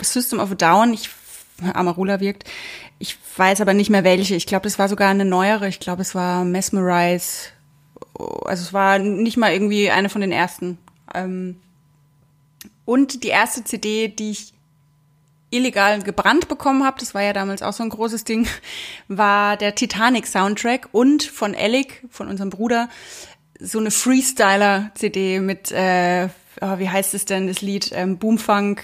System of a Down. Ich Amarula wirkt. Ich weiß aber nicht mehr welche. Ich glaube, das war sogar eine neuere. Ich glaube, es war Mesmerize. Also es war nicht mal irgendwie eine von den ersten. Ähm, und die erste CD, die ich illegal gebrannt bekommen habe, das war ja damals auch so ein großes Ding, war der Titanic Soundtrack und von Alec, von unserem Bruder, so eine Freestyler-CD mit, äh, oh, wie heißt es denn, das Lied, ähm, Boomfunk,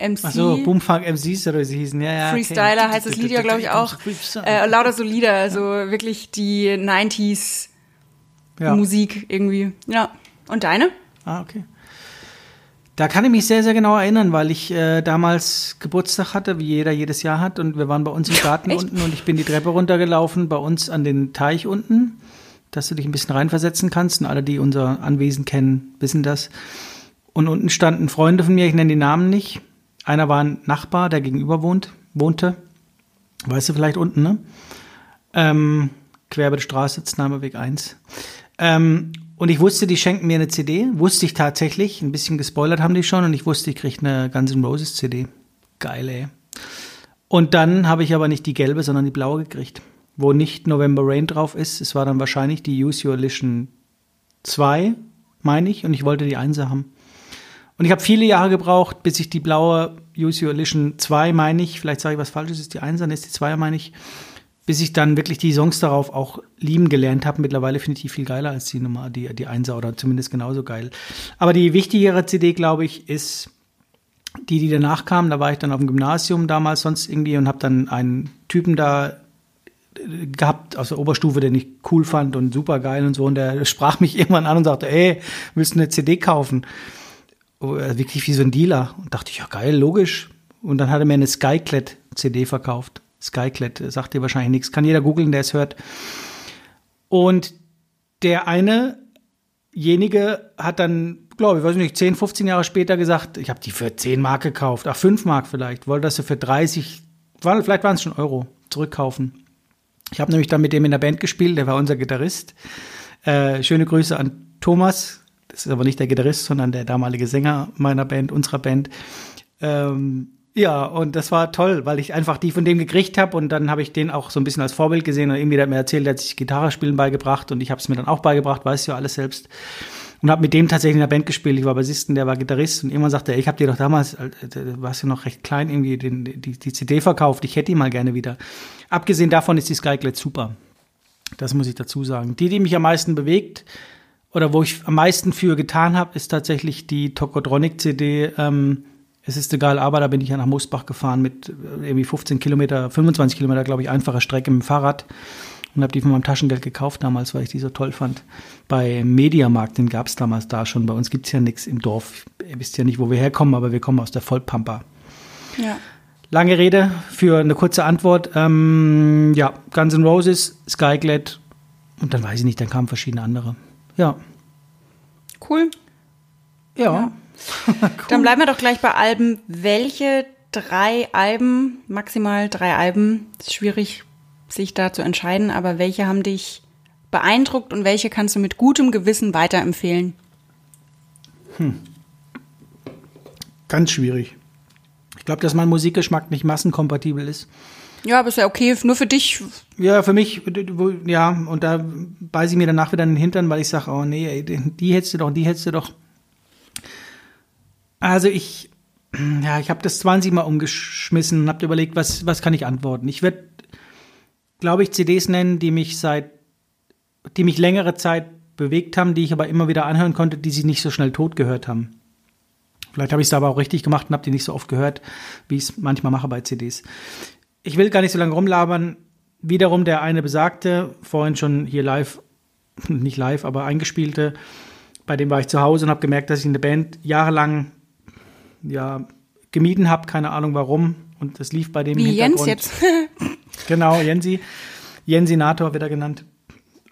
MC. Achso, Boomfunk MCs oder sie hießen, ja, ja. Freestyler okay. heißt das Lied ja, glaube ich, auch. Äh, lauter solider, also wirklich die 90s ja. Musik irgendwie. Ja. Und deine? Ah, okay. Da kann ich mich sehr, sehr genau erinnern, weil ich äh, damals Geburtstag hatte, wie jeder jedes Jahr hat. Und wir waren bei uns im Garten unten und ich bin die Treppe runtergelaufen, bei uns an den Teich unten, dass du dich ein bisschen reinversetzen kannst. Und alle, die unser Anwesen kennen, wissen das. Und unten standen Freunde von mir, ich nenne die Namen nicht. Einer war ein Nachbar, der gegenüber wohnt, wohnte. Weißt du vielleicht unten, ne? Ähm, quer über die Straße, Znameweg 1. Ähm, und ich wusste, die schenken mir eine CD. Wusste ich tatsächlich. Ein bisschen gespoilert haben die schon. Und ich wusste, ich kriege eine Guns N' Roses CD. Geil, ey. Und dann habe ich aber nicht die gelbe, sondern die blaue gekriegt. Wo nicht November Rain drauf ist. Es war dann wahrscheinlich die Use Your Edition 2, meine ich. Und ich wollte die 1 haben. Und ich habe viele Jahre gebraucht, bis ich die blaue Use Your Edition 2, meine ich, vielleicht sage ich was Falsches, ist die 1, dann ist die 2, meine ich, bis ich dann wirklich die Songs darauf auch lieben gelernt habe. Mittlerweile finde ich die viel geiler als die Nummer, die, die 1er oder zumindest genauso geil. Aber die wichtigere CD, glaube ich, ist die, die danach kam. Da war ich dann auf dem Gymnasium damals sonst irgendwie und habe dann einen Typen da äh, gehabt aus der Oberstufe, den ich cool fand und super geil und so. Und der sprach mich irgendwann an und sagte, ey, willst du eine CD kaufen? Äh, wirklich wie so ein Dealer. Und dachte ich, ja geil, logisch. Und dann hat er mir eine Skyclad-CD verkauft. Skyclad, äh, sagt dir wahrscheinlich nichts. Kann jeder googeln, der es hört. Und der einejenige hat dann, glaube ich, weiß nicht, 10, 15 Jahre später gesagt, ich habe die für 10 Mark gekauft, ach 5 Mark vielleicht, wollte das für 30, war, vielleicht waren es schon Euro, zurückkaufen. Ich habe nämlich dann mit dem in der Band gespielt, der war unser Gitarrist. Äh, schöne Grüße an Thomas, das ist aber nicht der Gitarrist, sondern der damalige Sänger meiner Band, unserer Band. Ähm, ja, und das war toll, weil ich einfach die von dem gekriegt habe und dann habe ich den auch so ein bisschen als Vorbild gesehen und irgendwie hat mir erzählt, der hat sich Gitarre spielen beigebracht und ich habe es mir dann auch beigebracht, weiß ja alles selbst und habe mit dem tatsächlich in der Band gespielt. Ich war Bassisten, der war Gitarrist und irgendwann sagte er, ich habe dir doch damals, äh, du warst ja noch recht klein, irgendwie den, die, die CD verkauft, ich hätte die mal gerne wieder. Abgesehen davon ist die Skyglide super. Das muss ich dazu sagen. Die, die mich am meisten bewegt, oder wo ich am meisten für getan habe, ist tatsächlich die Tokotronic-CD. Ähm, es ist egal, aber da bin ich ja nach Moosbach gefahren mit äh, irgendwie 15 Kilometer, 25 Kilometer, glaube ich, einfacher Strecke mit dem Fahrrad und habe die von meinem Taschengeld gekauft damals, weil ich die so toll fand. Bei Mediamarkt, den gab es damals da schon. Bei uns gibt es ja nichts im Dorf. Ihr wisst ja nicht, wo wir herkommen, aber wir kommen aus der Vollpampa. Ja. Lange Rede für eine kurze Antwort. Ähm, ja, Guns N' Roses, Skyglad und dann weiß ich nicht, dann kamen verschiedene andere. Ja. Cool. Ja. Ja. cool. Dann bleiben wir doch gleich bei Alben. Welche drei Alben, maximal drei Alben, ist schwierig sich da zu entscheiden, aber welche haben dich beeindruckt und welche kannst du mit gutem Gewissen weiterempfehlen? Ganz schwierig. Ich glaube, dass mein Musikgeschmack nicht massenkompatibel ist. Ja, aber ist ja okay, nur für dich. Ja, für mich, ja, und da beiße ich mir danach wieder in den Hintern, weil ich sage, oh nee, die hättest du doch, die hättest du doch. Also ich, ja, ich habe das 20 Mal umgeschmissen und habe überlegt, was, was kann ich antworten. Ich werde, glaube ich, CDs nennen, die mich seit, die mich längere Zeit bewegt haben, die ich aber immer wieder anhören konnte, die sie nicht so schnell tot gehört haben. Vielleicht habe ich es aber auch richtig gemacht und habe die nicht so oft gehört, wie ich es manchmal mache bei CDs. Ich will gar nicht so lange rumlabern. Wiederum der eine besagte, vorhin schon hier live, nicht live, aber eingespielte, bei dem war ich zu Hause und habe gemerkt, dass ich eine Band jahrelang ja, gemieden habe, keine Ahnung warum. Und das lief bei dem Wie Jens jetzt. Genau, Jensi. Jensinator wird er genannt.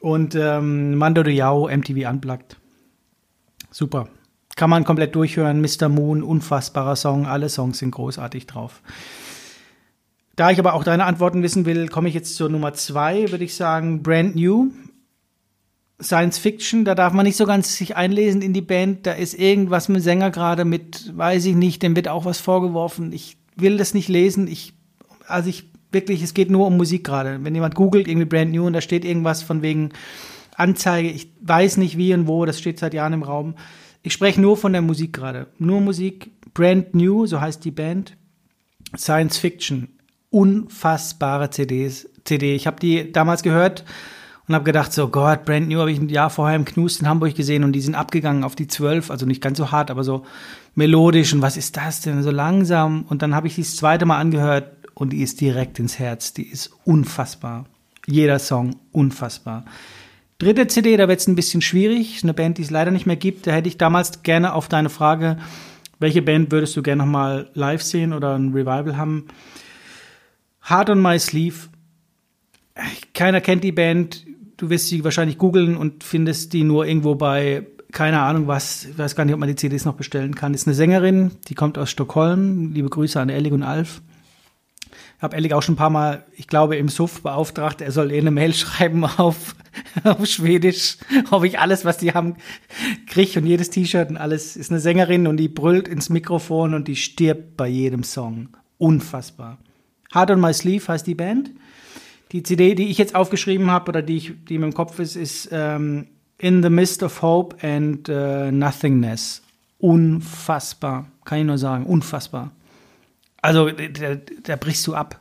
Und ähm, Mando Diao, MTV Unplugged. Super. Kann man komplett durchhören. Mr. Moon, unfassbarer Song. Alle Songs sind großartig drauf. Da ich aber auch deine Antworten wissen will, komme ich jetzt zur Nummer zwei, würde ich sagen, Brand New. Science Fiction, da darf man nicht so ganz sich einlesen in die Band. Da ist irgendwas mit Sänger gerade mit, weiß ich nicht, dem wird auch was vorgeworfen. Ich will das nicht lesen. Ich, also ich wirklich, es geht nur um Musik gerade. Wenn jemand googelt, irgendwie Brand New und da steht irgendwas von wegen Anzeige, ich weiß nicht wie und wo, das steht seit Jahren im Raum. Ich spreche nur von der Musik gerade. Nur Musik, Brand New, so heißt die Band. Science Fiction, unfassbare CDs, CD. Ich habe die damals gehört und habe gedacht, so Gott, Brand New habe ich ein Jahr vorher im Knust in Hamburg gesehen und die sind abgegangen auf die 12, also nicht ganz so hart, aber so melodisch und was ist das denn, so langsam. Und dann habe ich die das zweite Mal angehört und die ist direkt ins Herz, die ist unfassbar. Jeder Song unfassbar. Dritte CD, da wird es ein bisschen schwierig, ist eine Band, die es leider nicht mehr gibt. Da hätte ich damals gerne auf deine Frage, welche Band würdest du gerne nochmal live sehen oder ein Revival haben? Hard on My Sleeve. Keiner kennt die Band. Du wirst sie wahrscheinlich googeln und findest die nur irgendwo bei, keine Ahnung was, ich weiß gar nicht, ob man die CDs noch bestellen kann. Ist eine Sängerin, die kommt aus Stockholm. Liebe Grüße an Ellig und Alf. Habe Ellig auch schon ein paar Mal, ich glaube, im Suff beauftragt, er soll ihr eine Mail schreiben auf, auf Schwedisch, ob ich alles, was die haben, krieg und jedes T-Shirt und alles. Ist eine Sängerin und die brüllt ins Mikrofon und die stirbt bei jedem Song. Unfassbar. Hard on My Sleeve heißt die Band. Die CD, die ich jetzt aufgeschrieben habe oder die, ich, die in meinem Kopf ist, ist ähm, In the Mist of Hope and äh, Nothingness. Unfassbar. Kann ich nur sagen. Unfassbar. Also, da, da brichst du ab.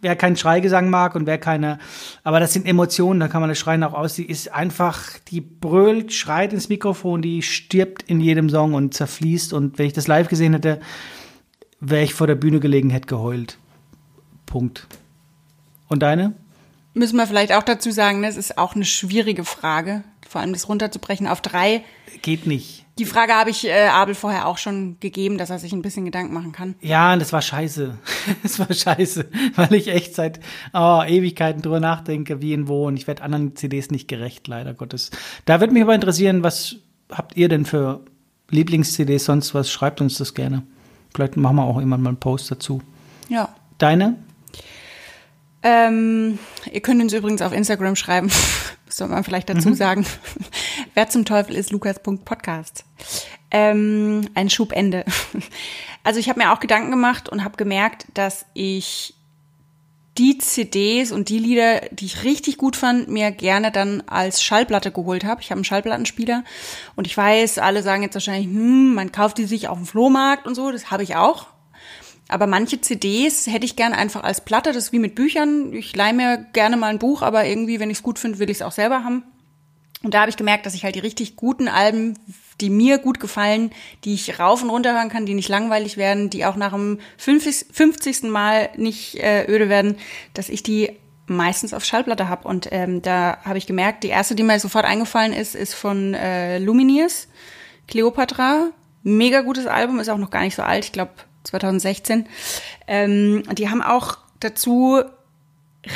Wer keinen Schreigesang mag und wer keine, aber das sind Emotionen, da kann man das Schreien auch aus. Die ist einfach, die brüllt, schreit ins Mikrofon, die stirbt in jedem Song und zerfließt. Und wenn ich das live gesehen hätte, wäre ich vor der Bühne gelegen, hätte geheult. Punkt. Und deine? Müssen wir vielleicht auch dazu sagen, das ist auch eine schwierige Frage, vor allem das runterzubrechen auf drei. Geht nicht. Die Frage habe ich äh, Abel vorher auch schon gegeben, dass er sich ein bisschen Gedanken machen kann. Ja, das war scheiße. Das war scheiße, weil ich echt seit oh, Ewigkeiten drüber nachdenke, wie und wo. Und ich werde anderen CDs nicht gerecht, leider Gottes. Da würde mich aber interessieren, was habt ihr denn für Lieblings-CDs, sonst was? Schreibt uns das gerne. Vielleicht machen wir auch irgendwann mal einen Post dazu. Ja. Deine? Ähm, ihr könnt uns übrigens auf Instagram schreiben, soll man vielleicht dazu sagen. Wer zum Teufel ist Lukas.podcast? Ähm, ein Schubende. Also ich habe mir auch Gedanken gemacht und habe gemerkt, dass ich die CDs und die Lieder, die ich richtig gut fand, mir gerne dann als Schallplatte geholt habe. Ich habe einen Schallplattenspieler und ich weiß, alle sagen jetzt wahrscheinlich, hm, man kauft die sich auf dem Flohmarkt und so, das habe ich auch. Aber manche CDs hätte ich gern einfach als Platte, das ist wie mit Büchern. Ich leihe mir gerne mal ein Buch, aber irgendwie, wenn ich es gut finde, will ich es auch selber haben. Und da habe ich gemerkt, dass ich halt die richtig guten Alben, die mir gut gefallen, die ich rauf und runter hören kann, die nicht langweilig werden, die auch nach dem 50. Mal nicht äh, öde werden, dass ich die meistens auf Schallplatte habe. Und ähm, da habe ich gemerkt, die erste, die mir sofort eingefallen ist, ist von äh, Lumineers, Cleopatra. Mega gutes Album, ist auch noch gar nicht so alt, ich glaube 2016. Ähm, die haben auch dazu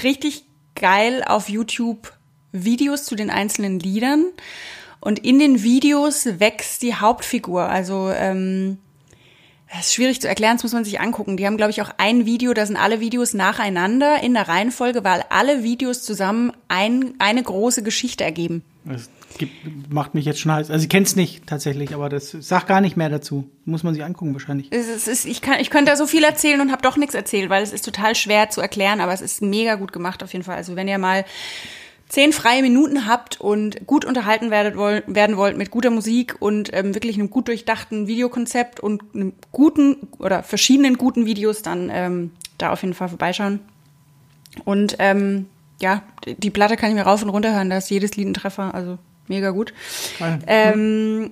richtig geil auf YouTube Videos zu den einzelnen Liedern. Und in den Videos wächst die Hauptfigur. Also ähm, das ist schwierig zu erklären, das muss man sich angucken. Die haben, glaube ich, auch ein Video, da sind alle Videos nacheinander in der Reihenfolge, weil alle Videos zusammen ein, eine große Geschichte ergeben. Das gibt, macht mich jetzt schon heiß. Also ich kenne es nicht tatsächlich, aber das sagt gar nicht mehr dazu. Muss man sich angucken wahrscheinlich. Ist, ich, kann, ich könnte da so viel erzählen und habe doch nichts erzählt, weil es ist total schwer zu erklären, aber es ist mega gut gemacht auf jeden Fall. Also wenn ihr mal zehn freie Minuten habt und gut unterhalten werdet, werden wollt mit guter Musik und ähm, wirklich einem gut durchdachten Videokonzept und einem guten oder verschiedenen guten Videos, dann ähm, da auf jeden Fall vorbeischauen. Und ähm, ja, die Platte kann ich mir rauf und runter hören, da ist jedes Lied ein Treffer, also mega gut. Ähm,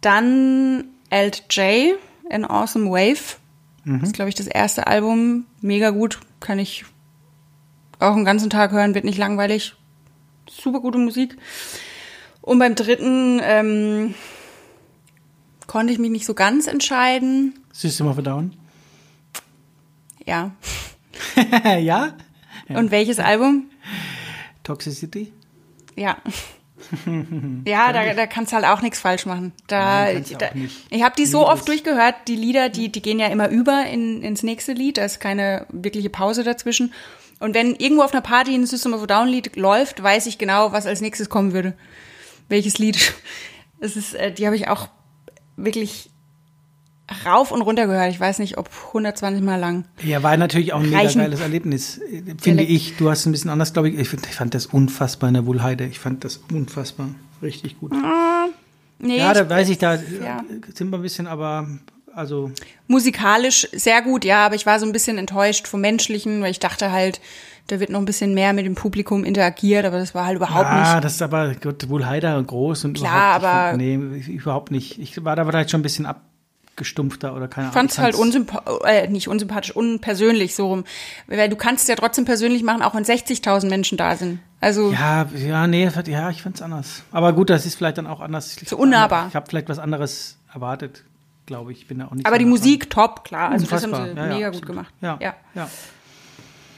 dann Alt J, An Awesome Wave. Mhm. Das ist, glaube ich, das erste Album. Mega gut, kann ich auch einen ganzen Tag hören, wird nicht langweilig super gute Musik. Und beim dritten ähm, konnte ich mich nicht so ganz entscheiden. System of a Down? Ja. ja? ja? Und welches Album? Toxicity? Ja. ja, da, da kannst du halt auch nichts falsch machen. Da, Nein, da ich habe die so oft durchgehört, die Lieder, die, die gehen ja immer über in, ins nächste Lied, da ist keine wirkliche Pause dazwischen. Und wenn irgendwo auf einer Party ein System of a Down Lied läuft, weiß ich genau, was als nächstes kommen würde. Welches Lied. Das ist, äh, die habe ich auch wirklich rauf und runter gehört. Ich weiß nicht, ob 120 Mal lang. Ja, war natürlich auch ein mega geiles Erlebnis, finde ich. Du hast ein bisschen anders, glaube ich. ich. Ich fand das unfassbar in der Wohlheide. Ich fand das unfassbar. Richtig gut. Ah, nee, ja, da weiß ich, da ja. sind wir ein bisschen, aber also. Musikalisch sehr gut, ja, aber ich war so ein bisschen enttäuscht vom Menschlichen, weil ich dachte halt, da wird noch ein bisschen mehr mit dem Publikum interagiert, aber das war halt überhaupt ja, nicht. Ja, das ist aber Gott, wohl heider und groß und Klar, überhaupt, aber. Fand, nee, überhaupt nicht. Ich war da vielleicht schon ein bisschen abgestumpfter oder keine Ahnung. Ich fand es halt unsympathisch, äh, nicht unsympathisch, unpersönlich so rum. Weil du kannst es ja trotzdem persönlich machen, auch wenn 60.000 Menschen da sind. Also. Ja, ja, nee, ja, ich fand's anders. Aber gut, das ist vielleicht dann auch anders. So unnahbar. Ich habe vielleicht was anderes erwartet glaube ich. Bin da auch nicht Aber so die Musik top, klar. Also das haben sie ja, mega ja, gut gemacht. Ja. Ja. ja.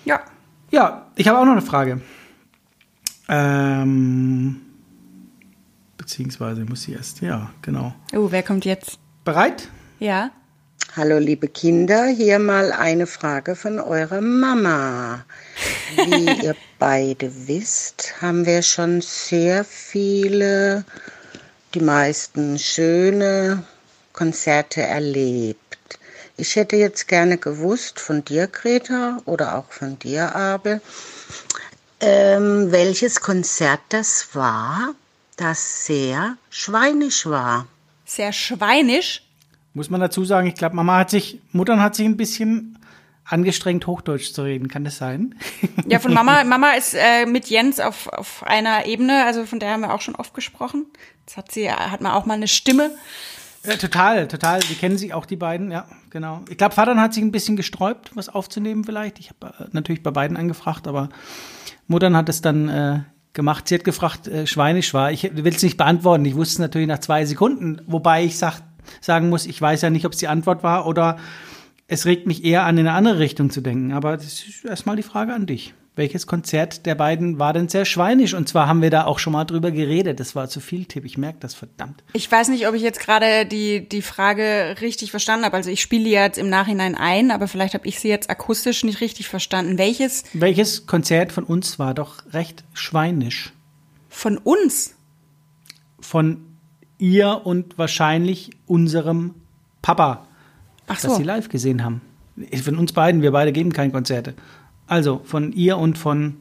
ja. Ja, ich habe auch noch eine Frage. Ähm, beziehungsweise muss ich erst, ja, genau. Oh, wer kommt jetzt? Bereit? Ja. Hallo liebe Kinder, hier mal eine Frage von eurer Mama. Wie ihr beide wisst, haben wir schon sehr viele, die meisten schöne Konzerte erlebt. Ich hätte jetzt gerne gewusst von dir, Greta, oder auch von dir, Abel, ähm, welches Konzert das war, das sehr schweinisch war. Sehr schweinisch? Muss man dazu sagen, ich glaube, Mama hat sich, Muttern hat sich ein bisschen angestrengt, Hochdeutsch zu reden. Kann das sein? Ja, von Mama. Mama ist äh, mit Jens auf, auf einer Ebene, also von der haben wir auch schon oft gesprochen. Jetzt hat sie, hat man auch mal eine Stimme. Ja, total, total. Die kennen sich auch, die beiden, ja, genau. Ich glaube, Vater hat sich ein bisschen gesträubt, was aufzunehmen vielleicht. Ich habe äh, natürlich bei beiden angefragt, aber Muttern hat es dann äh, gemacht. Sie hat gefragt, äh, schweinisch war. Ich will es nicht beantworten. Ich wusste es natürlich nach zwei Sekunden, wobei ich sag, sagen muss, ich weiß ja nicht, ob es die Antwort war oder es regt mich eher an, in eine andere Richtung zu denken. Aber das ist erstmal die Frage an dich welches Konzert der beiden war denn sehr schweinisch? Und zwar haben wir da auch schon mal drüber geredet. Das war zu viel Tipp. Ich merke das verdammt. Ich weiß nicht, ob ich jetzt gerade die, die Frage richtig verstanden habe. Also ich spiele jetzt im Nachhinein ein, aber vielleicht habe ich sie jetzt akustisch nicht richtig verstanden. Welches? Welches Konzert von uns war doch recht schweinisch? Von uns? Von ihr und wahrscheinlich unserem Papa. Ach so. Das sie live gesehen haben. Von uns beiden, wir beide geben keine Konzerte. Also von ihr und von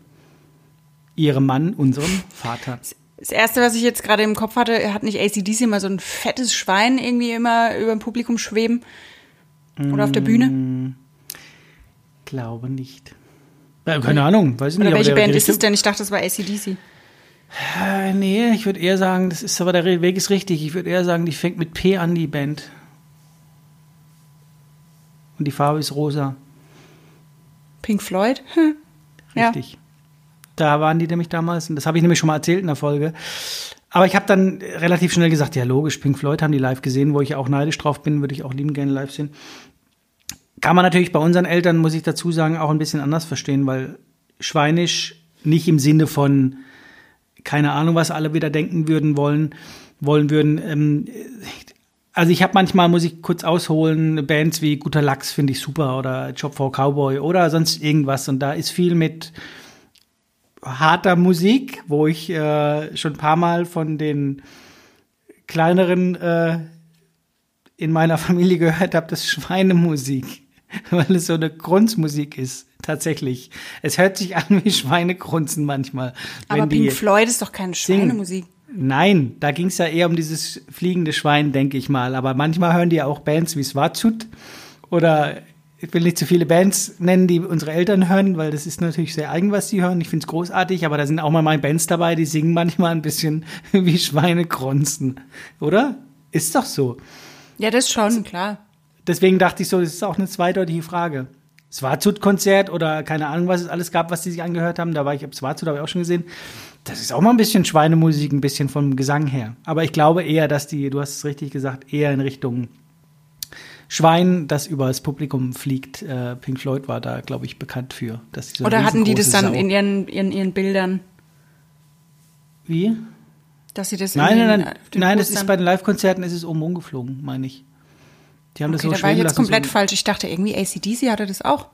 ihrem Mann, unserem Vater. Das erste, was ich jetzt gerade im Kopf hatte, hat nicht ACDC mal so ein fettes Schwein irgendwie immer über dem Publikum schweben? Oder auf der Bühne? Mm, glaube nicht. Ja, keine Ahnung, weiß ich Oder nicht. welche Band ist es denn? Ich dachte, das war ACDC. Äh, nee, ich würde eher sagen, das ist aber der Weg ist richtig. Ich würde eher sagen, die fängt mit P an, die Band. Und die Farbe ist rosa. Pink Floyd? Hm. Richtig. Ja. Da waren die nämlich damals, und das habe ich nämlich schon mal erzählt in der Folge. Aber ich habe dann relativ schnell gesagt, ja logisch, Pink Floyd haben die live gesehen, wo ich auch neidisch drauf bin, würde ich auch lieben gerne live sehen. Kann man natürlich bei unseren Eltern, muss ich dazu sagen, auch ein bisschen anders verstehen, weil Schweinisch nicht im Sinne von, keine Ahnung, was alle wieder denken würden wollen, wollen würden. Ähm, also ich habe manchmal, muss ich kurz ausholen, Bands wie Guter Lachs finde ich super oder Job for Cowboy oder sonst irgendwas. Und da ist viel mit harter Musik, wo ich äh, schon ein paar Mal von den kleineren äh, in meiner Familie gehört habe, das Schweinemusik, weil es so eine Grunzmusik ist. Tatsächlich. Es hört sich an wie Schweinegrunzen manchmal. Aber Pink Floyd ist doch keine Schweinemusik. Nein, da ging es ja eher um dieses fliegende Schwein, denke ich mal. Aber manchmal hören die ja auch Bands wie Swatschut oder ich will nicht zu viele Bands nennen, die unsere Eltern hören, weil das ist natürlich sehr eigen, was sie hören. Ich finde es großartig, aber da sind auch mal meine Bands dabei, die singen manchmal ein bisschen wie Schweine grunzen. Oder? Ist doch so. Ja, das schon, klar. Deswegen dachte ich so, das ist auch eine zweideutige Frage. Swazut-Konzert oder keine Ahnung, was es alles gab, was sie sich angehört haben. Da war ich, Swazut habe ich auch schon gesehen. Das ist auch mal ein bisschen Schweinemusik, ein bisschen vom Gesang her. Aber ich glaube eher, dass die, du hast es richtig gesagt, eher in Richtung Schwein, das über das Publikum fliegt. Äh, Pink Floyd war da, glaube ich, bekannt für. Dass so Oder hatten die das dann Sau in ihren, in ihren Bildern? Wie? Dass sie das Nein, nein, nein, nein, das ist bei den Live-Konzerten ist es oben umgeflogen, meine ich. Die haben okay, das so da war ich jetzt komplett so falsch. Ich dachte irgendwie ACDC hatte das auch.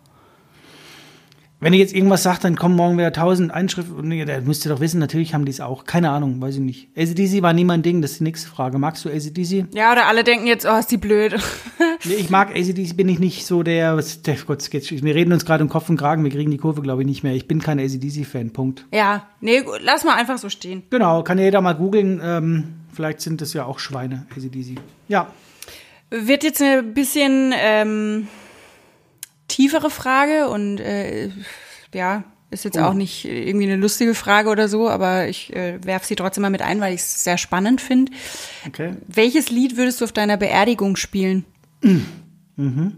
Wenn ihr jetzt irgendwas sagt, dann kommen morgen wieder tausend Einschriften. Nee, da müsst ihr doch wissen, natürlich haben die es auch. Keine Ahnung, weiß ich nicht. ACDC war nie mein Ding, das ist die nächste Frage. Magst du ACDC? Ja, oder alle denken jetzt, oh, ist die blöd. nee, ich mag ACDC, bin ich nicht so der, was, der Gott, jetzt, wir reden uns gerade um Kopf und Kragen, wir kriegen die Kurve, glaube ich, nicht mehr. Ich bin kein ACDC-Fan, Punkt. Ja, nee, lass mal einfach so stehen. Genau, kann jeder mal googeln. Ähm, vielleicht sind das ja auch Schweine, ACDC. Ja. Wird jetzt ein bisschen, ähm tiefere Frage und äh, ja, ist jetzt oh. auch nicht irgendwie eine lustige Frage oder so, aber ich äh, werfe sie trotzdem mal mit ein, weil ich es sehr spannend finde. Okay. Welches Lied würdest du auf deiner Beerdigung spielen? Mhm.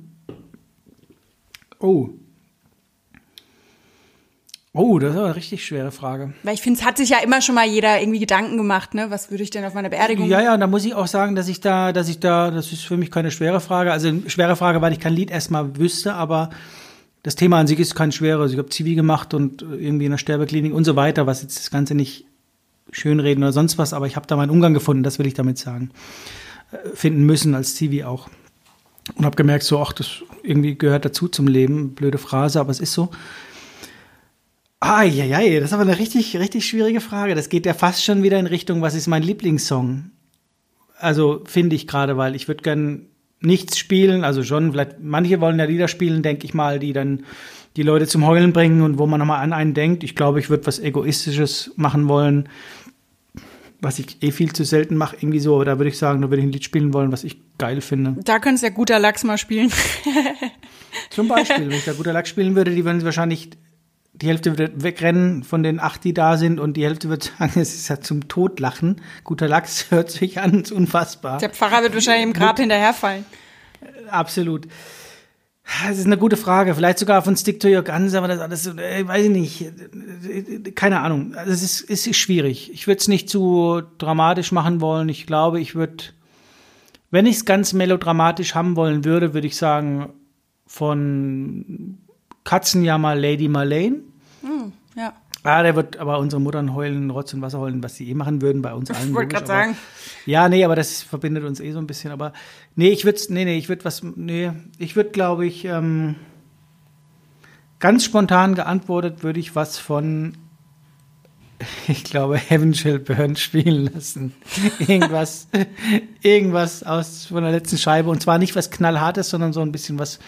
Oh. Oh, das ist eine richtig schwere Frage. Weil ich finde, es hat sich ja immer schon mal jeder irgendwie Gedanken gemacht, ne? Was würde ich denn auf meiner Beerdigung? Ja, ja, da muss ich auch sagen, dass ich da, dass ich da, das ist für mich keine schwere Frage. Also eine schwere Frage, weil ich kein Lied erstmal wüsste, aber das Thema an sich ist kein schweres. Ich habe Zivi gemacht und irgendwie in der Sterbeklinik und so weiter, was jetzt das Ganze nicht schönreden oder sonst was, aber ich habe da meinen Umgang gefunden, das will ich damit sagen. Äh, finden müssen als Zivi auch. Und habe gemerkt, so, ach, das irgendwie gehört dazu zum Leben. Blöde Phrase, aber es ist so. Ah, ja, ja, das ist aber eine richtig, richtig schwierige Frage. Das geht ja fast schon wieder in Richtung, was ist mein Lieblingssong? Also finde ich gerade, weil ich würde gern nichts spielen, also schon, vielleicht, manche wollen ja Lieder spielen, denke ich mal, die dann die Leute zum Heulen bringen und wo man nochmal an einen denkt. Ich glaube, ich würde was Egoistisches machen wollen, was ich eh viel zu selten mache, irgendwie so. Aber da würde ich sagen, da würde ich ein Lied spielen wollen, was ich geil finde. Da könntest du ja guter Lachs mal spielen. Zum Beispiel, wenn ich da guter Lachs spielen würde, die würden wahrscheinlich die Hälfte wird wegrennen von den acht, die da sind, und die Hälfte wird sagen, es ist ja zum Todlachen. Guter Lachs hört sich an, ist unfassbar. Der Pfarrer wird wahrscheinlich im Grab hinterherfallen. Absolut. Das ist eine gute Frage. Vielleicht sogar von Stick to Your Guns, aber das alles, äh, weiß ich nicht. Keine Ahnung. Also es ist, es ist schwierig. Ich würde es nicht zu dramatisch machen wollen. Ich glaube, ich würde, wenn ich es ganz melodramatisch haben wollen würde, würde ich sagen, von Katzenjammer Lady Marlene. Mm, ja. Ah, der wird aber unsere Muttern heulen, Rotz und Wasser heulen, was sie eh machen würden bei uns allen. Ich wollte gerade sagen. Ja, nee, aber das verbindet uns eh so ein bisschen. Aber nee, ich würde, nee, nee, ich würde was, nee, ich würde, glaube ich, ähm, ganz spontan geantwortet, würde ich was von, ich glaube, Heaven Shall Burn spielen lassen. irgendwas, irgendwas aus von der letzten Scheibe und zwar nicht was knallhartes, sondern so ein bisschen was.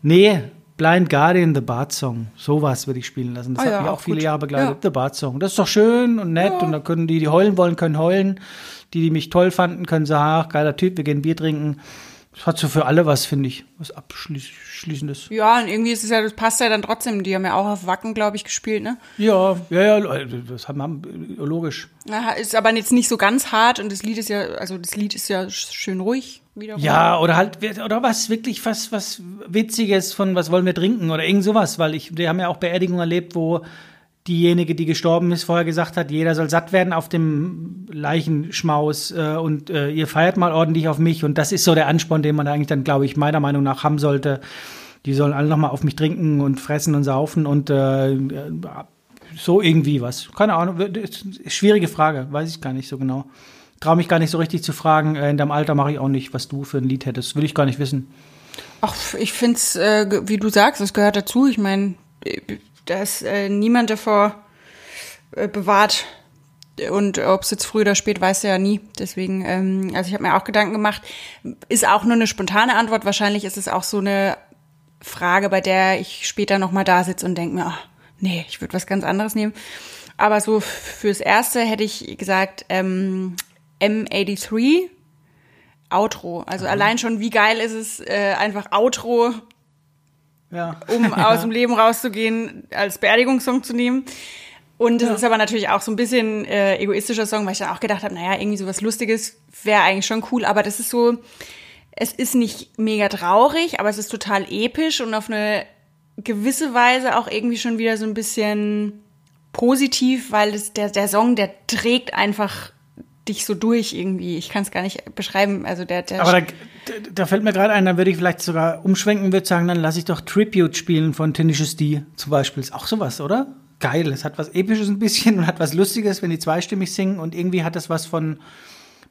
Nee, Blind Guardian, The Bart Song. Sowas würde ich spielen lassen. Das ah, hat ja, mich auch, viele gut. Jahre begleitet. Ja. The Bart Song. Das ist doch schön und nett. Ja. Und da können die, die heulen wollen, können heulen. Die, die mich toll fanden, können sagen, ach, geiler Typ, wir gehen Bier trinken. Das hat so für alle was, finde ich, was Abschließendes. Ja, und irgendwie ist es ja, das passt ja dann trotzdem. Die haben ja auch auf Wacken, glaube ich, gespielt, ne? Ja, ja, ja, das haben wir logisch. Na, ist aber jetzt nicht so ganz hart und das Lied ist ja, also das Lied ist ja schön ruhig wiederum. Ja, oder halt, oder was wirklich was, was Witziges von was wollen wir trinken oder irgend sowas, weil ich, wir haben ja auch Beerdigungen erlebt, wo diejenige, die gestorben ist, vorher gesagt hat, jeder soll satt werden auf dem Leichenschmaus äh, und äh, ihr feiert mal ordentlich auf mich. Und das ist so der Ansporn, den man eigentlich dann, glaube ich, meiner Meinung nach haben sollte. Die sollen alle nochmal auf mich trinken und fressen und saufen und äh, so irgendwie was. Keine Ahnung, schwierige Frage, weiß ich gar nicht so genau. Traue mich gar nicht so richtig zu fragen. Äh, in deinem Alter mache ich auch nicht, was du für ein Lied hättest. Will ich gar nicht wissen. Ach, ich finde es, äh, wie du sagst, das gehört dazu. Ich meine, da ist äh, niemand davor äh, bewahrt. Und ob es jetzt früh oder spät, weiß er ja nie. Deswegen, ähm, also ich habe mir auch Gedanken gemacht. Ist auch nur eine spontane Antwort. Wahrscheinlich ist es auch so eine Frage, bei der ich später nochmal da sitze und denke mir, ach, nee, ich würde was ganz anderes nehmen. Aber so fürs Erste hätte ich gesagt, ähm, M83 Outro. Also mhm. allein schon, wie geil ist es, äh, einfach Outro ja. um aus dem Leben rauszugehen, als Beerdigungssong zu nehmen. Und es ja. ist aber natürlich auch so ein bisschen äh, egoistischer Song, weil ich dann auch gedacht habe, naja, irgendwie sowas Lustiges wäre eigentlich schon cool, aber das ist so, es ist nicht mega traurig, aber es ist total episch und auf eine gewisse Weise auch irgendwie schon wieder so ein bisschen positiv, weil es, der, der Song, der trägt einfach dich so durch irgendwie. Ich kann es gar nicht beschreiben. Also der, der Aber da, da fällt mir gerade ein, dann würde ich vielleicht sogar umschwenken, würde sagen, dann lasse ich doch Tribute spielen von Tenacious D zum Beispiel. Ist auch sowas, oder? Geil. Es hat was Episches ein bisschen und hat was Lustiges, wenn die zweistimmig singen und irgendwie hat das was von,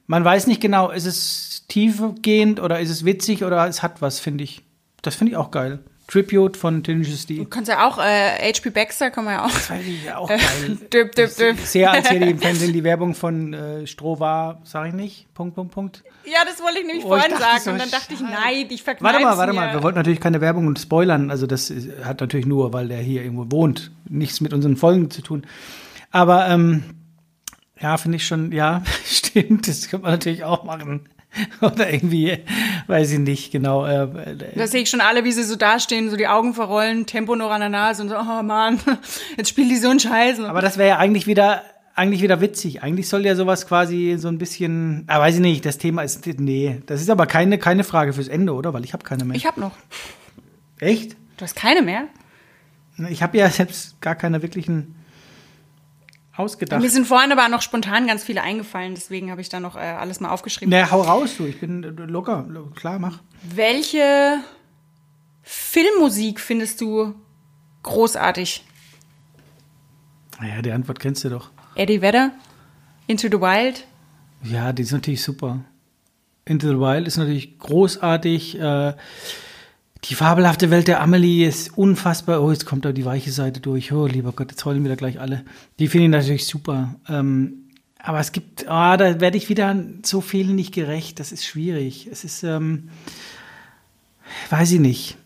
man weiß nicht genau, ist es tiefgehend oder ist es witzig oder es hat was, finde ich. Das finde ich auch geil. Tribute von Tenacious D. Du kannst ja auch, äh, HP Baxter kann man ja auch. Das war ja auch geil. dip, dip, dip. Sehr als hier im Fernsehen die Werbung von äh, Stroh war, sag ich nicht, Punkt, Punkt, Punkt. Ja, das wollte ich nämlich oh, vorhin ich sagen so, und dann dachte ich, nein, ich verkneife Warte mal, warte mir. mal, wir wollten natürlich keine Werbung und spoilern, also das hat natürlich nur, weil der hier irgendwo wohnt, nichts mit unseren Folgen zu tun. Aber, ähm, ja, finde ich schon, ja, stimmt, das könnte man natürlich auch machen. Oder irgendwie, weiß ich nicht genau. Äh, da sehe ich schon alle, wie sie so dastehen, so die Augen verrollen, Tempo noch an der Nase und so, oh Mann, jetzt spielen die so einen Scheiß. Aber das wäre ja eigentlich wieder, eigentlich wieder witzig. Eigentlich soll ja sowas quasi so ein bisschen, ah, weiß ich nicht, das Thema ist, nee, das ist aber keine, keine Frage fürs Ende, oder? Weil ich habe keine mehr. Ich habe noch. Echt? Du hast keine mehr? Ich habe ja selbst gar keine wirklichen ausgedacht. Mir sind vorhin aber noch spontan ganz viele eingefallen, deswegen habe ich da noch äh, alles mal aufgeschrieben. Na, hau raus, du. Ich bin locker. Klar, mach. Welche Filmmusik findest du großartig? Naja, die Antwort kennst du doch. Eddie Vedder, Into the Wild. Ja, die ist natürlich super. Into the Wild ist natürlich großartig. Äh, die fabelhafte Welt der Amelie ist unfassbar. Oh, jetzt kommt da die weiche Seite durch. Oh, lieber Gott, jetzt heulen wieder gleich alle. Die finde ich natürlich super. Ähm, aber es gibt, ah, da werde ich wieder so vielen nicht gerecht. Das ist schwierig. Es ist, ähm, weiß ich nicht.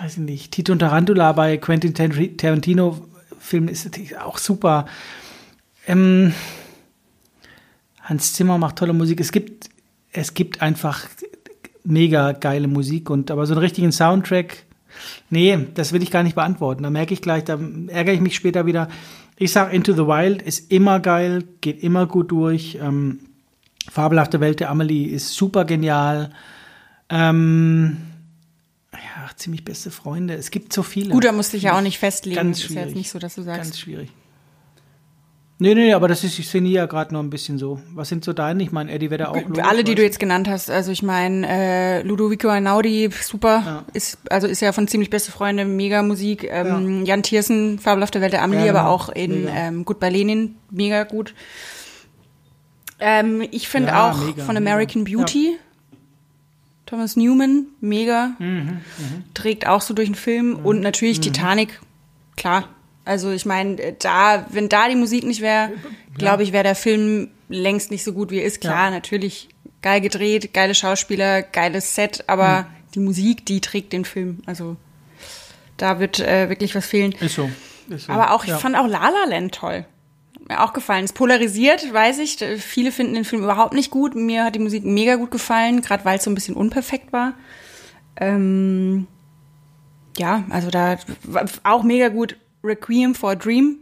Weiß ich nicht. Tito und Tarantula bei Quentin Tarantino Film ist natürlich auch super. Ähm, Hans Zimmer macht tolle Musik. Es gibt, es gibt einfach mega geile Musik und aber so einen richtigen Soundtrack, nee, das will ich gar nicht beantworten. Da merke ich gleich, da ärgere ich mich später wieder. Ich sage, Into the Wild ist immer geil, geht immer gut durch. Ähm, Fabelhafte Welt der Amelie ist super genial. Ähm, ja, ziemlich beste Freunde. Es gibt so viele. Gut, da musste ich ja auch nicht festlegen. Ganz schwierig. Ist ja jetzt nicht so, dass du sagst. Ganz schwierig. Nee, nee, aber das ist, ich sehe ja gerade noch ein bisschen so. Was sind so deine? Ich meine, Eddie wäre auch logisch, Alle, die du jetzt genannt hast. Also ich meine, äh, Ludovico Einaudi, super. Ja. Ist, also ist ja von ziemlich beste Freunde, mega Musik. Ähm, ja. Jan Thiersen, Fabelhafte Welt der Amelie, ja, aber auch in ähm, Goodbye Lenin, mega gut. Ähm, ich finde auch mega, von American mega. Beauty. Thomas Newman, mega. Mhm, mh. Trägt auch so durch den Film. Und natürlich mhm. Titanic, klar, also ich meine, da, wenn da die Musik nicht wäre, glaube ich, wäre der Film längst nicht so gut wie er ist. Klar, ja. natürlich geil gedreht, geile Schauspieler, geiles Set, aber mhm. die Musik, die trägt den Film. Also da wird äh, wirklich was fehlen. Ist so. Ist so. Aber auch, ich ja. fand auch La La Land toll. mir auch gefallen. Es polarisiert, weiß ich. Viele finden den Film überhaupt nicht gut. Mir hat die Musik mega gut gefallen, gerade weil es so ein bisschen unperfekt war. Ähm, ja, also da auch mega gut. Requiem for a Dream.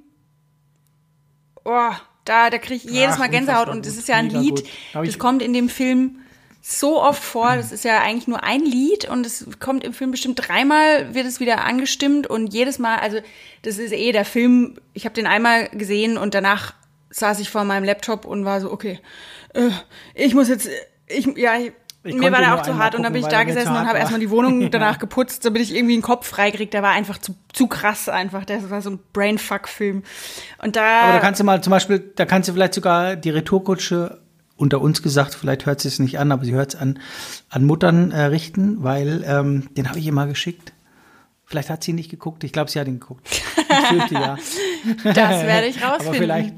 Oh, da, da kriege ich jedes Mal Gänsehaut und es ist ja ein Lied, das kommt in dem Film so oft vor. Das ist ja eigentlich nur ein Lied und es kommt im Film bestimmt dreimal, wird es wieder angestimmt und jedes Mal, also das ist eh der Film, ich habe den einmal gesehen und danach saß ich vor meinem Laptop und war so, okay, äh, ich muss jetzt, ich, ja, ich mir war der auch zu hart und dann bin ich da gesessen und habe erstmal die Wohnung danach geputzt, damit ich irgendwie einen Kopf freikriege. Der war einfach zu, zu krass einfach. Das war so ein Brainfuck-Film. Und da. Aber da kannst du mal zum Beispiel, da kannst du vielleicht sogar die Retourkutsche unter uns gesagt, vielleicht hört sie es nicht an, aber sie hört es an, an Muttern äh, richten, weil ähm, den habe ich ihr mal geschickt. Vielleicht hat sie ihn nicht geguckt. Ich glaube, sie hat ihn geguckt. Ich fürchte, ja. Das werde ich rausfinden. Aber vielleicht,